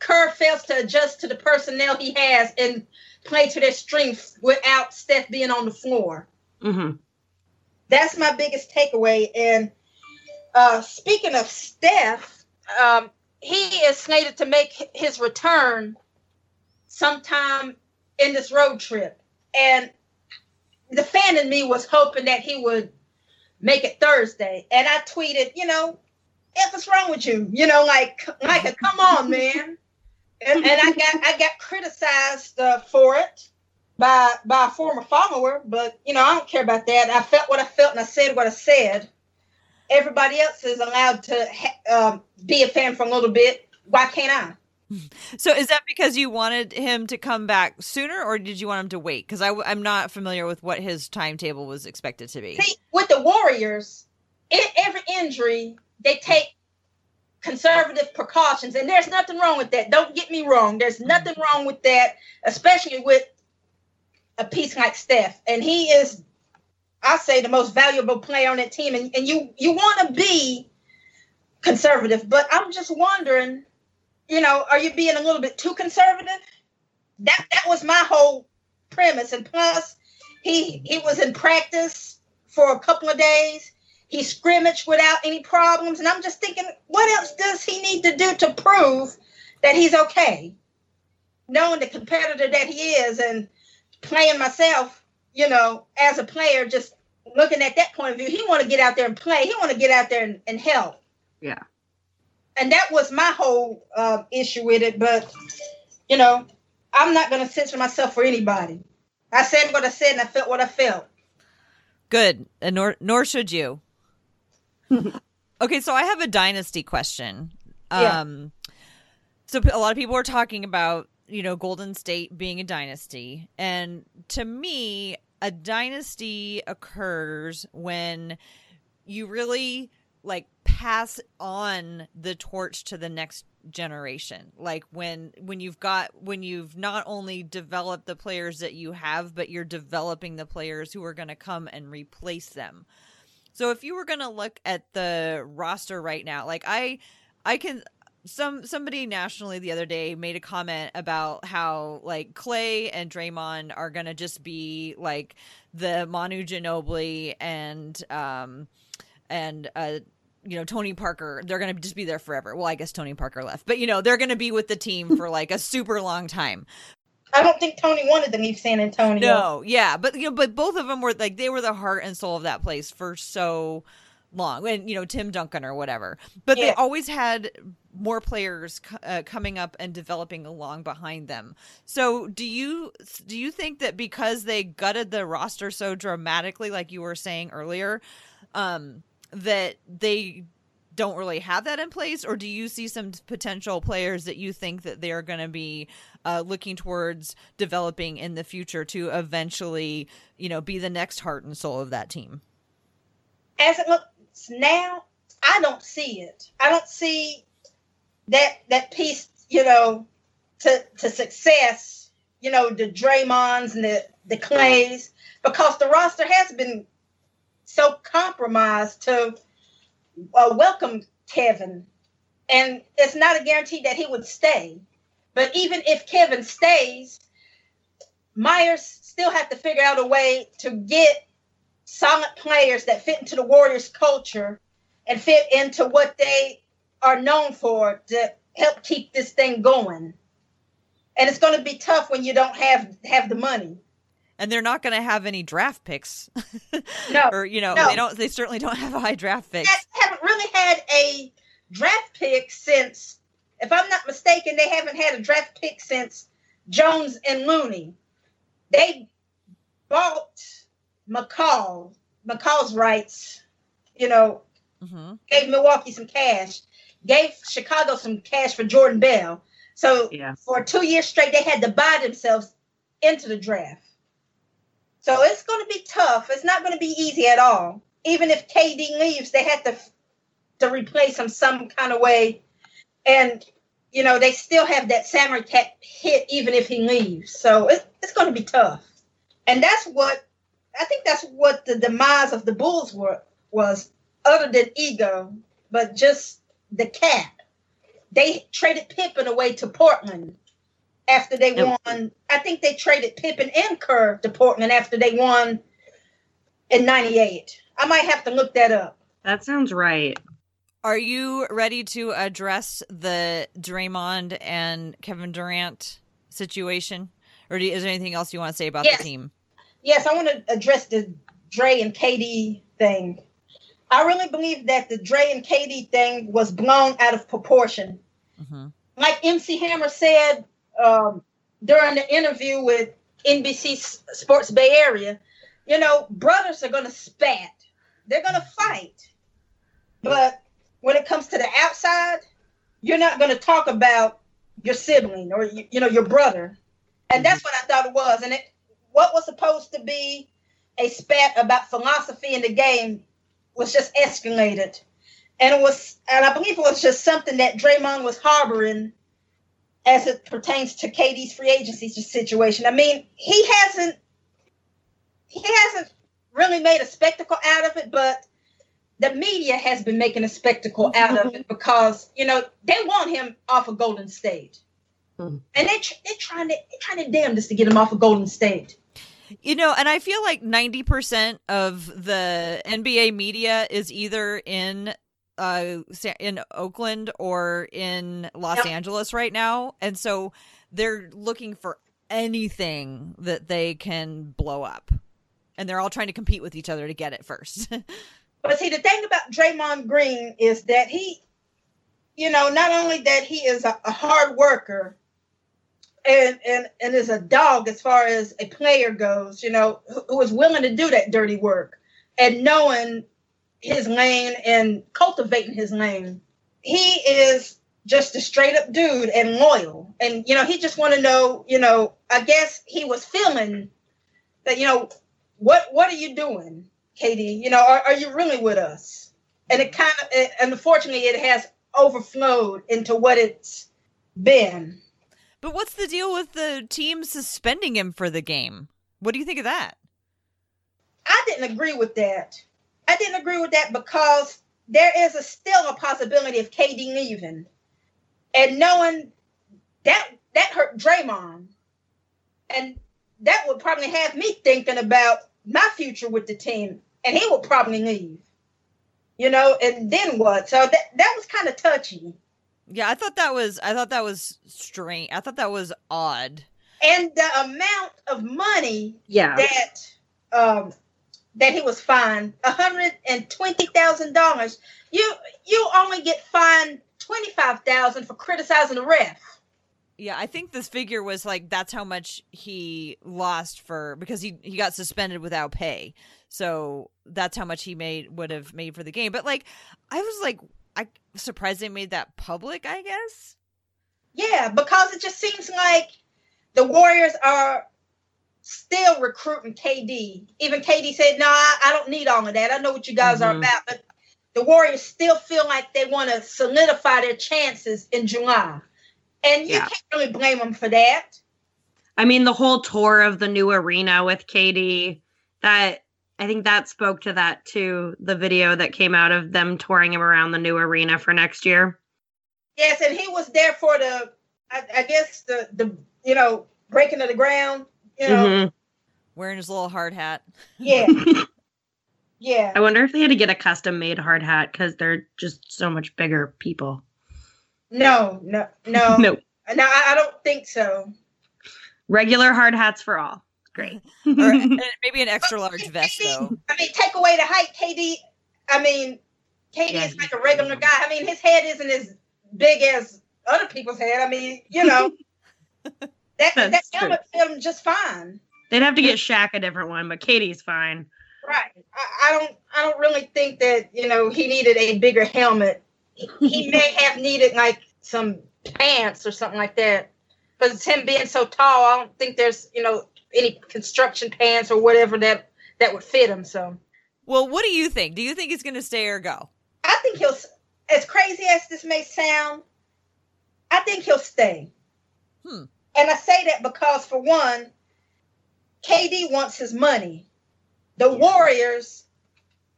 Kerr fails to adjust to the personnel he has and play to their strengths without Steph being on the floor. Mm-hmm. That's my biggest takeaway. And uh, speaking of Steph, um, he is slated to make his return sometime in this road trip. And the fan in me was hoping that he would make it Thursday. And I tweeted, you know, if what's wrong with you? You know, like, like, come on, man. And, and I got I got criticized uh, for it by by a former follower, but you know I don't care about that. I felt what I felt and I said what I said everybody else is allowed to ha- um, be a fan for a little bit. Why can't I? [laughs] So is that because you wanted him to come back sooner, or did you want him to wait? Because I'm not familiar with what his timetable was expected to be. See, with the Warriors, in every injury they take conservative precautions, and there's nothing wrong with that. Don't get me wrong. There's mm-hmm. nothing wrong with that, especially with a piece like Steph, and he is I say the most valuable player on that team, and, and you you want to be conservative, but I'm just wondering, you know, are you being a little bit too conservative? That that was my whole premise, and plus, he he was in practice for a couple of days. He scrimmaged without any problems, and I'm just thinking, what else does he need to do to prove that he's okay? Knowing the competitor that he is, and playing myself you know, as a player, just looking at that point of view, he want to get out there and play. He want to get out there and, and, help. Yeah. And that was my whole uh, issue with it. But, you know, I'm not going to censor myself for anybody. I said what I said and I felt what I felt. Good. And nor, nor should you. okay, so I have a dynasty question. Yeah. Um, so a lot of people are talking about you know, Golden State being a dynasty. And to me, a dynasty occurs when you really like pass on the torch to the next generation. Like when when you've got when you've not only developed the players that you have but you're developing the players who are going to come and replace them. So if you were going to look at the roster right now like i i can some somebody nationally the other day made a comment about how like Clay and Draymond are gonna just be like the Manu Ginobili and um and uh you know Tony Parker they're going to just be there forever. Well, I guess Tony Parker left. But you know, they're going to be with the team for [laughs] like a super long time. I don't think Tony wanted to leave San Antonio. No, yeah, but you know, but both of them were like they were the heart and soul of that place for so long and you know tim duncan or whatever but yeah. they always had more players uh, coming up and developing along behind them so do you do you think that because they gutted the roster so dramatically like you were saying earlier um that they don't really have that in place or do you see some potential players that you think that they're going to be uh, looking towards developing in the future to eventually you know be the next heart and soul of that team as it looks now, I don't see it. I don't see that that piece, you know, to to success, you know, the Draymonds and the the Klays, because the roster has been so compromised to uh, welcome Kevin, and it's not a guarantee that he would stay. But even if Kevin stays, Myers still have to figure out a way to get solid players that fit into the Warriors culture and fit into what they are known for to help keep this thing going. And it's going to be tough when you don't have have the money. And they're not going to have any draft picks. [laughs] No, or you know, no. they don't. They certainly don't have a high draft pick. They haven't really had a draft pick since, if I'm not mistaken, they haven't had a draft pick since Jones and Looney. They bought McCaw, McCaw's rights, you know, hmm gave Milwaukee some cash, gave Chicago some cash for Jordan Bell. So Yeah. for two years straight, they had to buy themselves into the draft. So it's going to be tough. It's not going to be easy at all. Even if KD leaves, they have to to replace him some kind of way, and you know they still have that salary cap hit even if he leaves. So it, it's going to be tough, and that's what I think. That's what the demise of the Bulls were was, other than ego, but just the cap. They traded Pippen away to Portland after they Yep. won. I think they traded Pippen and Kerr to Portland after they won in '98. I might have to look that up. That sounds right. Are you ready to address the Draymond and Kevin Durant situation, or do, is there anything else you want to say about Yes. the team? Yes, I want to address the Dre and KD thing. I really believe that the Dre and KD thing was blown out of proportion. Mm-hmm. Like MC Hammer said um, during the interview with NBC Sports Bay Area, you know, brothers are going to spat. They're going to fight. But when it comes to the outside, you're not going to talk about your sibling or you, you know your brother. And that's what I thought it was. And it what was supposed to be a spat about philosophy in the game was just escalated. And it was and I believe it was just something that Draymond was harboring as it pertains to KD's free agency situation. I mean, he hasn't he hasn't really made a spectacle out of it, but the media has been making a spectacle out of it because you know they want him off of Golden State, Hmm. and they they're trying to they're trying to damn this to get him off of Golden State. You know, and I feel like 90% of the NBA media is either in uh in Oakland or in Los Yep. Angeles right now, and so they're looking for anything that they can blow up. And they're all trying to compete with each other to get it first. [laughs] But see, the thing about Draymond Green is that he, you know, not only that he is a, a hard worker and, and and is a dog as far as a player goes, you know, who, who is willing to do that dirty work and knowing his lane and cultivating his lane. He is just a straight up dude and loyal. And you know, he just want to know, you know, I guess he was feeling that, you know, what what are you doing? KD, you know, are, are you really with us? And it kind of, and unfortunately, it has overflowed into what it's been. but what's the deal with the team suspending him for the game? What do you think of that? I didn't agree with that. I didn't agree with that because there is a still a possibility of KD leaving, and knowing that that hurt Draymond, and that would probably have me thinking about my future with the team, and he would probably leave. You know, and then what? So that that was kind of touchy. Yeah, I thought that was I thought that was strange. I thought that was odd. and the amount of money Yeah. that um that he was fined a hundred and twenty thousand dollars you you only get fined twenty five thousand for criticizing the ref Yeah, I think this figure was like that's how much he lost for because he he got suspended without pay. So that's how much he made would have made for the game. But like I was like I surprised they made that public, I guess. yeah because it just seems like the warriors are still recruiting kd even kd said no I, I don't need all of that i know what you guys are Mhm. about but the warriors still feel like they want to solidify their chances in july and you Yeah. can't really blame them for that I mean, the whole tour of the new arena with KD, that I think that spoke to that too. The video that came out of them touring him around the new arena for next year. Yes, and he was there for the, I, I guess the the you know breaking of the ground. You know, Mhm. Wearing his little hard hat. yeah, [laughs] yeah. I wonder if they had to get a custom made hard hat because they're just so much bigger people. No, no, no, [laughs] No, no. I, I don't think so. regular hard hats for all. Great. or [laughs] maybe an extra large vest though. I mean, take away the height, KD. I mean, KD Yeah, is like a regular guy. I mean, his head isn't as big as other people's head. I mean, you know, that that That's true. helmet fit him just fine. They'd have to get Shaq a different one, but KD's fine. Right. I, I don't. I don't really think that you know he needed a bigger helmet. He may have needed like some pants or something like that. But it's him being so tall, I don't think there's you know any construction pants or whatever that that would fit him. So Well, what do you think? Do you think he's going to stay or go? I think he'll. As crazy as this may sound, I think he'll stay. Hmm. And I say that because, for one, KD wants his money. The Warriors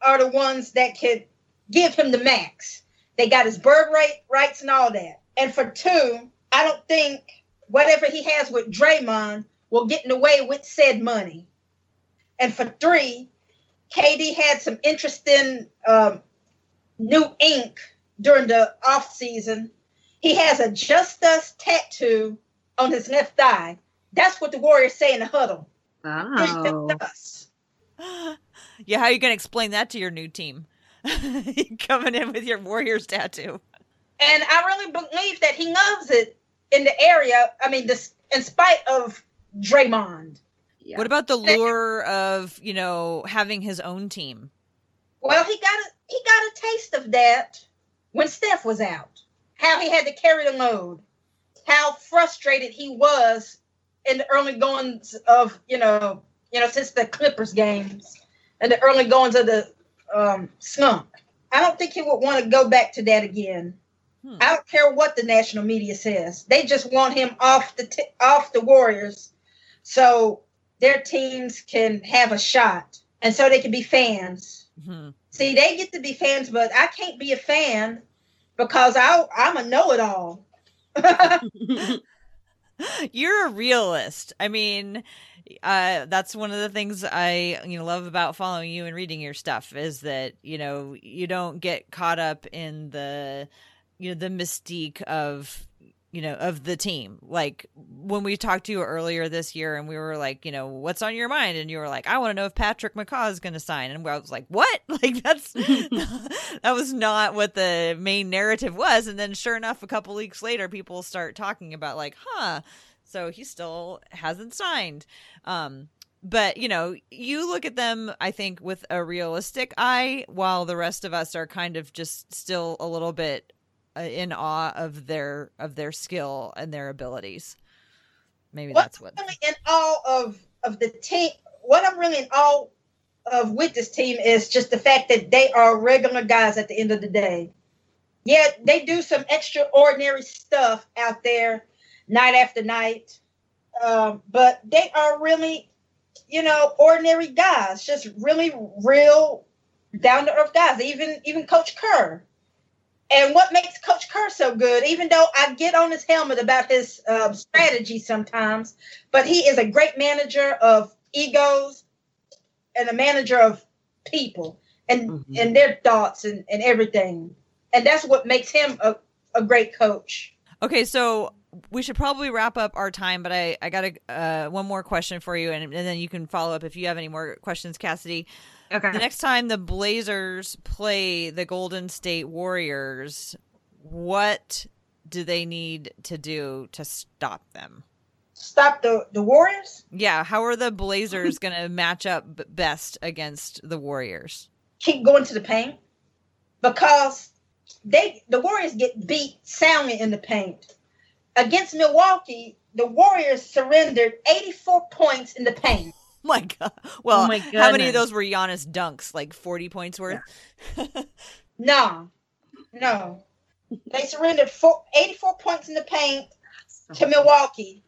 are the ones that could give him the max. They got his bird rate rights and all that. And for two, I don't think whatever he has with Draymond will get in the way with said money. And for three, KD had some interesting um, new ink during the off season. He has a Just Us tattoo on his left thigh. That's what the Warriors say in the huddle. Oh. [gasps] Yeah, how are you going to explain that to your new team? [laughs] Coming in with your Warriors tattoo. And I really believe that he loves it in the area. I mean, this in spite of Draymond. Yeah. What about the lure of, you know, having his own team? Well, he got a he got a taste of that when Steph was out. How he had to carry the load. How frustrated he was in the early goings of you know you know since the Clippers games and the early goings of the um, slump. I don't think he would want to go back to that again. Hmm. I don't care what the national media says. They just want him off the t- off the Warriors, so their teams can have a shot, and so they can be fans. Hmm. See, they get to be fans, but I can't be a fan because I I'm a know-it-all. [laughs] You're a realist. I mean, uh, that's one of the things I you know love about following you and reading your stuff is that you know you don't get caught up in the you know the mystique of you know of the team. Like when we talked to you earlier this year and we were like you know what's on your mind? And you were like i want to know if patrick mccaw is going to sign. And i was like what? [laughs] Like that's [laughs] that was not what the main narrative was. And then sure enough a couple weeks later people start talking about like huh so he still hasn't signed. Um but you know you look at them i think with a realistic eye while the rest of us are kind of just still a little bit in awe of their of their skill and their abilities maybe What that's what I'm really in awe of of the team. What I'm really in awe of with this team is just the fact that they are regular guys at the end of the day. Yeah, they do some extraordinary stuff out there night after night, um, but they are really, you know, ordinary guys. Just really real, down to earth guys. Even even Coach Kerr. And what makes Coach Kerr so good, even though I get on his helmet about his um, strategy sometimes, but he is a great manager of egos and a manager of people and Mhm. and their thoughts and, and everything. And that's what makes him a, a great coach. Okay, so we should probably wrap up our time, but I I got a uh, one more question for you, and, and then you can follow up if you have any more questions, Cassidy. Okay. The next time the Blazers play the Golden State Warriors, what do they need to do to stop them? Stop the, the Warriors, Yeah, how are the Blazers going [laughs] to match up best against the Warriors? keep going to the paint because they the Warriors get beat soundly in the paint. Against Milwaukee, the Warriors surrendered 84 points in the paint. [laughs] My god! Well, Oh my how many of those were Giannis dunks? Like forty points worth? No, no. They surrendered four, 84 points in the paint to Milwaukee.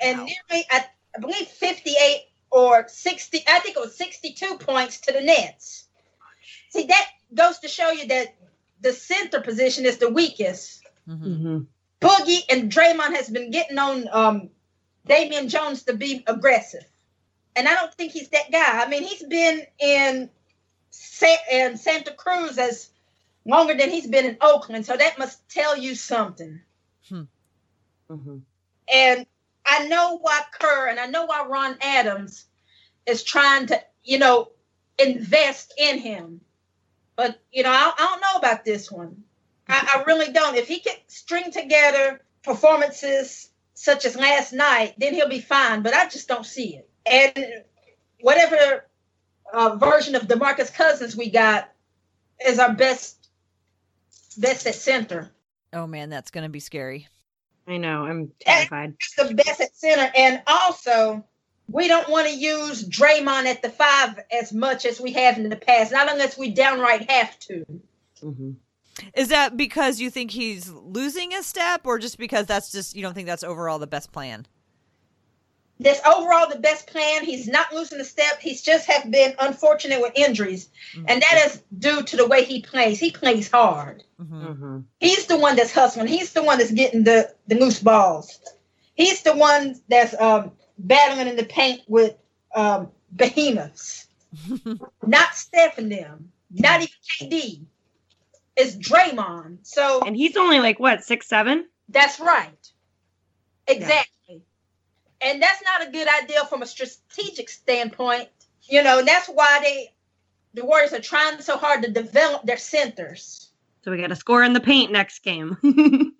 And Wow. nearly, I, I believe, 58 or 60, I think it was 62 points to the Nets. See, that goes to show you that the center position is the weakest. Mhm. Mhm. Boogie and Draymond has been getting on um, Damian Jones to be aggressive. And I don't think he's that guy. I mean, he's been in, Sa- in Santa Cruz as longer than he's been in Oakland. So that must tell you something. Mhm. And I know why Kerr and I know why Ron Adams is trying to, you know, invest in him. But you know, I, I don't know about this one. I, I really don't. If he can string together performances such as last night, then he'll be fine. But I just don't see it. And whatever uh, version of Demarcus Cousins we got is our best best at center. Oh man, that's gonna be scary. I know. I'm terrified. He's the best at center, and also we don't want to use Draymond at the five as much as we have in the past, not unless we downright have to. Mm-hmm. Is that because you think he's losing a step, or just because that's just you don't think that's overall the best plan? That's overall the best plan. He's not losing a step. He's just have been unfortunate with injuries, Mm-hmm. and that is due to the way he plays. He plays hard. Mhm. Mm-hmm. He's the one that's hustling. He's the one that's getting the the loose balls. He's the one that's um, battling in the paint with um, behemoths. [laughs] not Steph and them. Not even KD. It's Draymond. So And he's only like what six seven? that's right. Exactly. And that's not a good idea from a strategic standpoint. You know, and that's why they the Warriors are trying so hard to develop their centers. So we got to score in the paint next game. [laughs]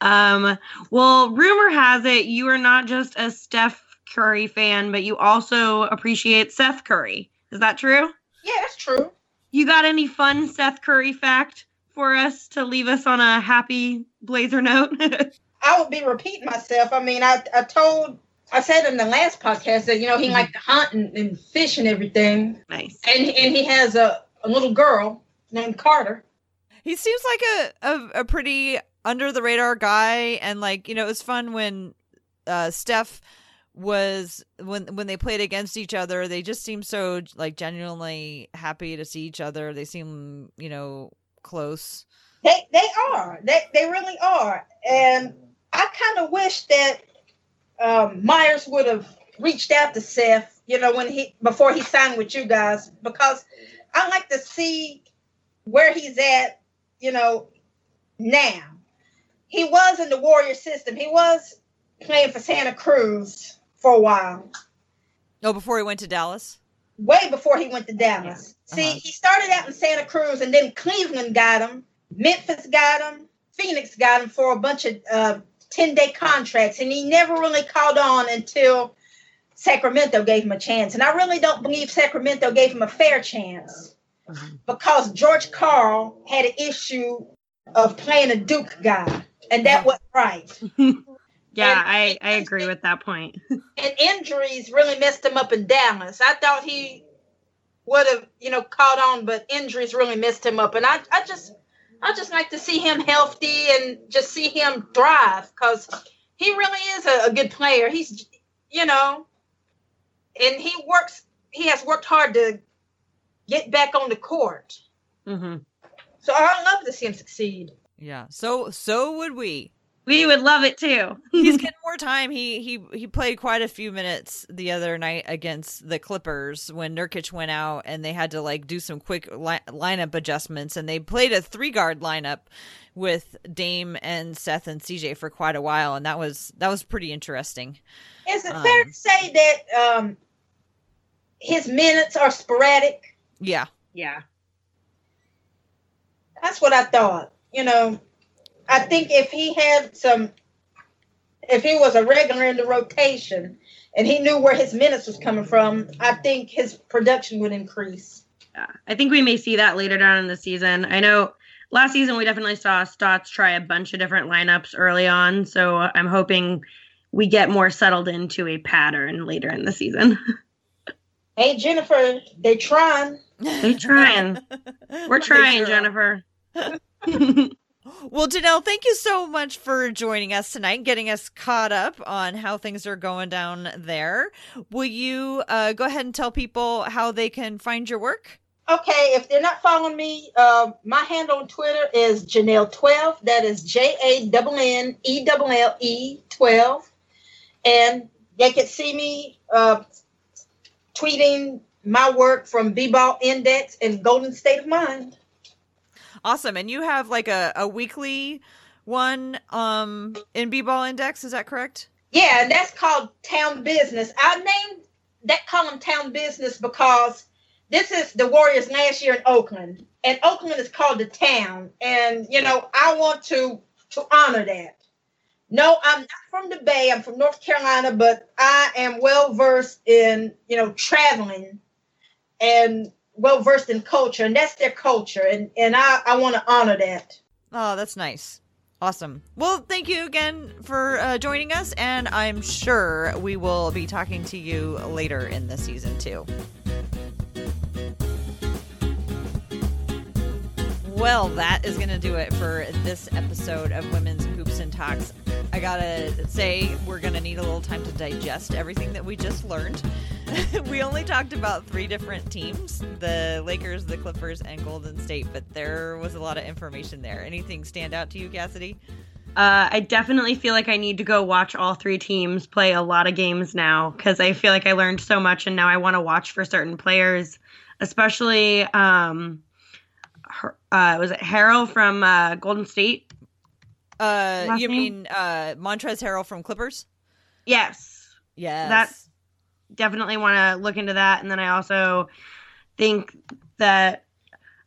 um, well, rumor has it you are not just a Steph Curry fan, but you also appreciate Seth Curry. Is that true? Yeah, that's true. You got any fun Seth Curry fact for us to leave us on a happy blazer note? [laughs] I would be repeating myself. I mean, I, I told, I said in the last podcast that, you know, he Mhm. liked to hunt and, and fish and everything. nice. And, and he has a, a little girl named Carter. He seems like a, a a pretty under the radar guy, and like you know, it was fun when uh, Steph was when when they played against each other. They just seemed so like genuinely happy to see each other. They seem you know close. They they are. They they really are. And I kind of wish that um, Myers would have reached out to Seth, you know, when he before he signed with you guys, because I like to see where he's at, you know, now. He was in the Warrior system. He was playing for Santa Cruz for a while, Oh, before he went to Dallas. way before he went to Dallas. See, Uh-huh. he started out in Santa Cruz, and then Cleveland got him, Memphis got him, Phoenix got him for a bunch of uh, 10 day contracts, and he never really caught on until Sacramento gave him a chance. And I really don't believe Sacramento gave him a fair chance because George Karl had an issue of playing a Duke guy, and that wasn't right. [laughs] Yeah, And- I, I agree with that point. [laughs] and injuries really messed him up in Dallas. I thought he would have, you know, caught on, but injuries really messed him up. And I, I just, I just like to see him healthy and just see him thrive because he really is a, a good player. He's, you know, and he works. He has worked hard to get back on the court. hmm So I love to see him succeed. Yeah. So so would we. We would love it too. [laughs] He's getting [laughs] more time. He he he played quite a few minutes the other night against the Clippers when Nurkic went out, and they had to like do some quick li- lineup adjustments, and they played a three guard lineup with Dame and Seth and CJ for quite a while, and that was that was pretty interesting. Is it fair Um, to say that um, his minutes are sporadic? Yeah. yeah. That's what I thought. You know, I think if he had some, if he was a regular in the rotation and he knew where his minutes was coming from, I think his production would increase. Yeah, I think we may see that later down in the season. I know last season we definitely saw Stotts try a bunch of different lineups early on, so I'm hoping we get more settled into a pattern later in the season. [laughs] Hey, Jennifer, they trying. They trying. [laughs] We're They trying, sure. Jennifer. [laughs] Well, Janelle, thank you so much for joining us tonight, getting us caught up on how things are going down there. Will you uh, go ahead and tell people how they can find your work? Okay, if they're not following me, uh, my handle on Twitter is Janelle12. That is J A N N E L L E 12. And they can see me uh, tweeting my work from B-Ball Index and Golden State of Mind. Awesome. And you have like a, a weekly one um in B-ball index, is that correct? Yeah, and that's called town business. I named that column town business because this is the Warriors last year in Oakland, and Oakland is called the town. And you know, I want to to honor that. No, I'm not from the Bay. I'm from North Carolina, but I am well versed in you know traveling and well versed in culture, and that's their culture, and and I I want to honor that. Oh, that's nice. Awesome. Well, thank you again for uh, joining us, and I'm sure we will be talking to you later in the season too. Well, that is going to do it for this episode of Women's Hoops Talks. I gotta say, we're gonna need a little time to digest everything that we just learned. [laughs] we only talked about three different teams the Lakers, the Clippers, and Golden State, but there was a lot of information there. Anything stand out to you, Cassidy? Uh, I definitely feel like I need to go watch all three teams play a lot of games now because I feel like I learned so much and now I want to watch for certain players, especially um, uh, was it Harrell from uh, Golden State? Uh, Last you name? mean uh, Montrezl Harrell from Clippers? Yes, Yes. That- definitely want to look into that. And then I also think that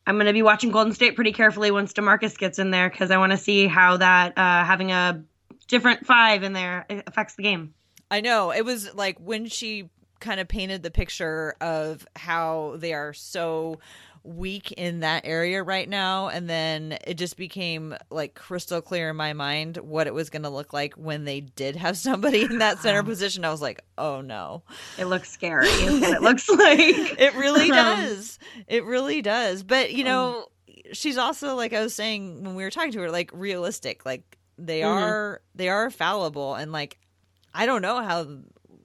I'm going to be watching Golden State pretty carefully once Demarcus gets in there because I want to see how that uh, having a different five in there affects the game. I know. It was like when she kind of painted the picture of how they are so weak in that area right now and then it just became like crystal clear in my mind what it was going to look like when they did have somebody in that center [laughs] position i was like oh no It looks scary. It looks [laughs] like. [laughs] it really Um, does it really does but you know she's also like i was saying when we were talking to her like realistic like they Mhm. are they are fallible and like i don't know how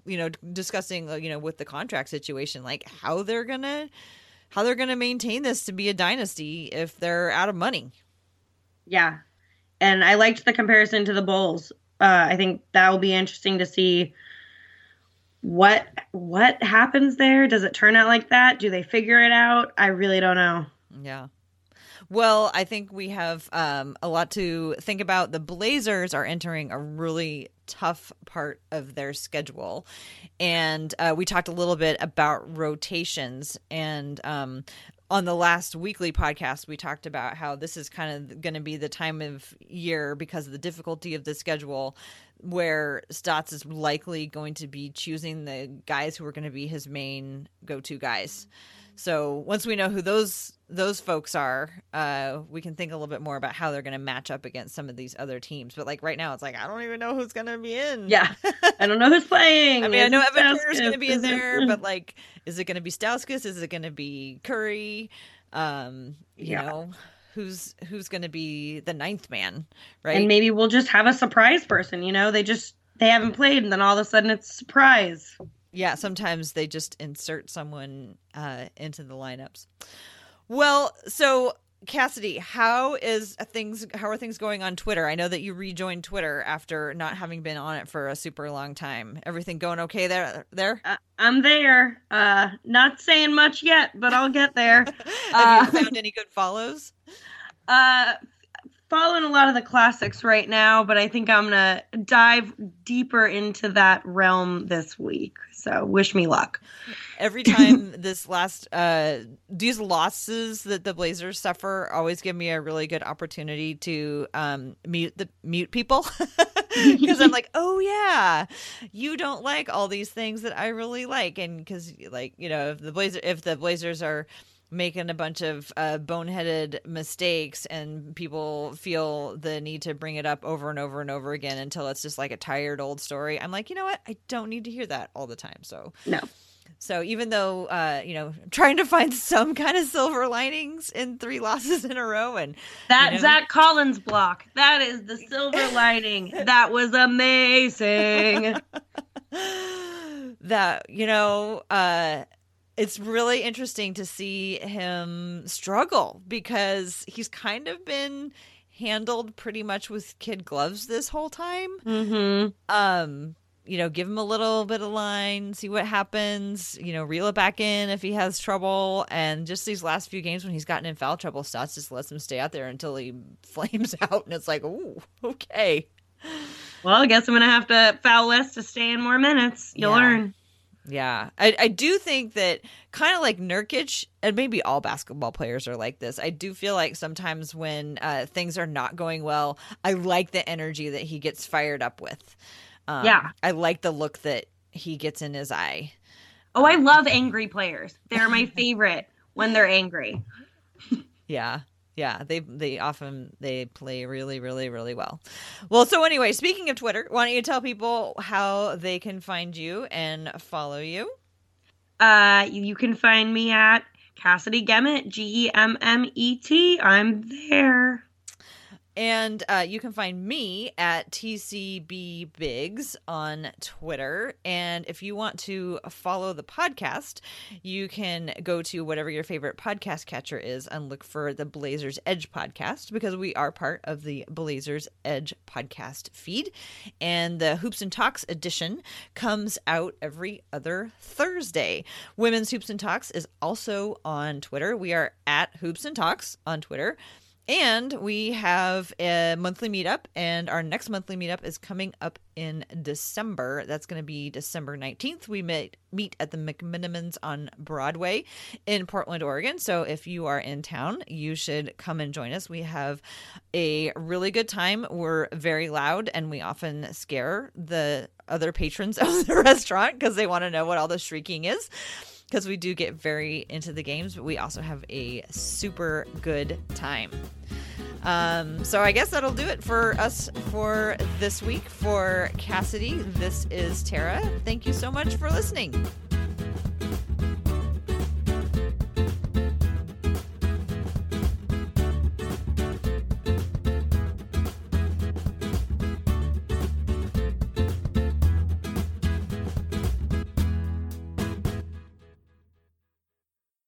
you know discussing you know with the contract situation like how they're gonna how they're gonna maintain this to be a dynasty if they're out of money Yeah. And I liked the comparison to the Bulls. Uh, I think that will be interesting to see what what happens there. Does it turn out like that? Do they figure it out? I really don't know. Yeah. Well, I think we have um, a lot to think about. The Blazers are entering a really tough part of their schedule. And uh, we talked a little bit about rotations. And um, on the last weekly podcast, we talked about how this is kind of going to be the time of year because of the difficulty of the schedule where Stotts is likely going to be choosing the guys who are going to be his main go to guys. So once we know who those those folks are, uh, we can think a little bit more about how they're going to match up against some of these other teams. But like right now, it's like I don't even know who's going to be in. Yeah. I don't know who's playing. [laughs] I mean, I know Is Evan Turner's going to be in there, but like, is it going to be Stauskas? Is it going to be Curry? Um, you Yeah. know, who's who's going to be the ninth man, right? And maybe we'll just have a surprise person, you know? They just they haven't played and then all of a sudden it's surprise. yeah, sometimes they just insert someone uh, into the lineups. Well, so Cassidy, how is things? How are things going on Twitter? I know that you rejoined Twitter after not having been on it for a super long time. Everything going okay there? There? Uh, I'm there. Uh not saying much yet, but I'll get there. [laughs] Have you Uh, found any good follows? [laughs] Uh, following a lot of the classics right now, but I think I'm gonna dive deeper into that realm this week. So wish me luck. Every time [laughs] this last uh these losses that the Blazers suffer always give me a really good opportunity to um mute the mute people [laughs] because I'm like, "Oh yeah, you don't like all these things that I really like." And cuz like, you know, if the Blazer if the Blazers are making a bunch of uh, boneheaded mistakes and people feel the need to bring it up over and over and over again until it's just like a tired old story. I'm like, you know what? I don't need to hear that all the time. So No. so even though uh, you know, trying to find [laughs] some kind of silver linings in three losses in a row, and That You know? Zach Collins block. That is the silver [laughs] lining. That was amazing. [laughs] that you know, uh, it's really interesting to see him struggle because he's kind of been handled pretty much with kid gloves this whole time. hmm um you know, give him a little bit of line, see what happens, you know, reel it back in if he has trouble. And just these last few games when he's gotten in foul trouble, Stotts just lets him stay out there until he [laughs] flames out. And it's like, ooh, okay. Well, I guess I'm going to have to foul less to stay in more minutes. You'll Yeah. learn. Yeah, I, I do think that kind of like Nurkic, and maybe all basketball players are like this. I do feel like sometimes when uh, things are not going well, I like the energy that he gets fired up with. Um, Yeah. I like the look that he gets in his eye. Oh, I love angry players. They're my [laughs] favorite when they're angry. Yeah. Yeah, they they often they play really really really well. Well, so anyway, speaking of Twitter, why don't you tell people how they can find you and follow you? Uh, you, you can find me at Cassidy Gemmet, G E M M E T. I'm there. And uh, you can find me at TCB Bigs on Twitter. And if you want to follow the podcast, you can go to whatever your favorite podcast catcher is and look for the Blazers Edge podcast because we are part of the Blazers Edge podcast feed. And the Hoops and Talks edition comes out every other Thursday. Women's Hoops and Talks is also on Twitter. We are at Hoops and Talks on Twitter. And we have a monthly meetup, and our next monthly meetup is coming up in December. That's going to be December 19th. We meet, meet at the McMenamins on Broadway in Portland, Oregon. So if you are in town, you should come and join us. We have a really good time. We're very loud, and we often scare the other patrons [laughs] of the restaurant because they want to know what all the shrieking is because we do get very into the games, but we also have a super good time. Um, so I guess that'll do it for us for this week. For Cassidy, this is Tara. Thank you so much for listening.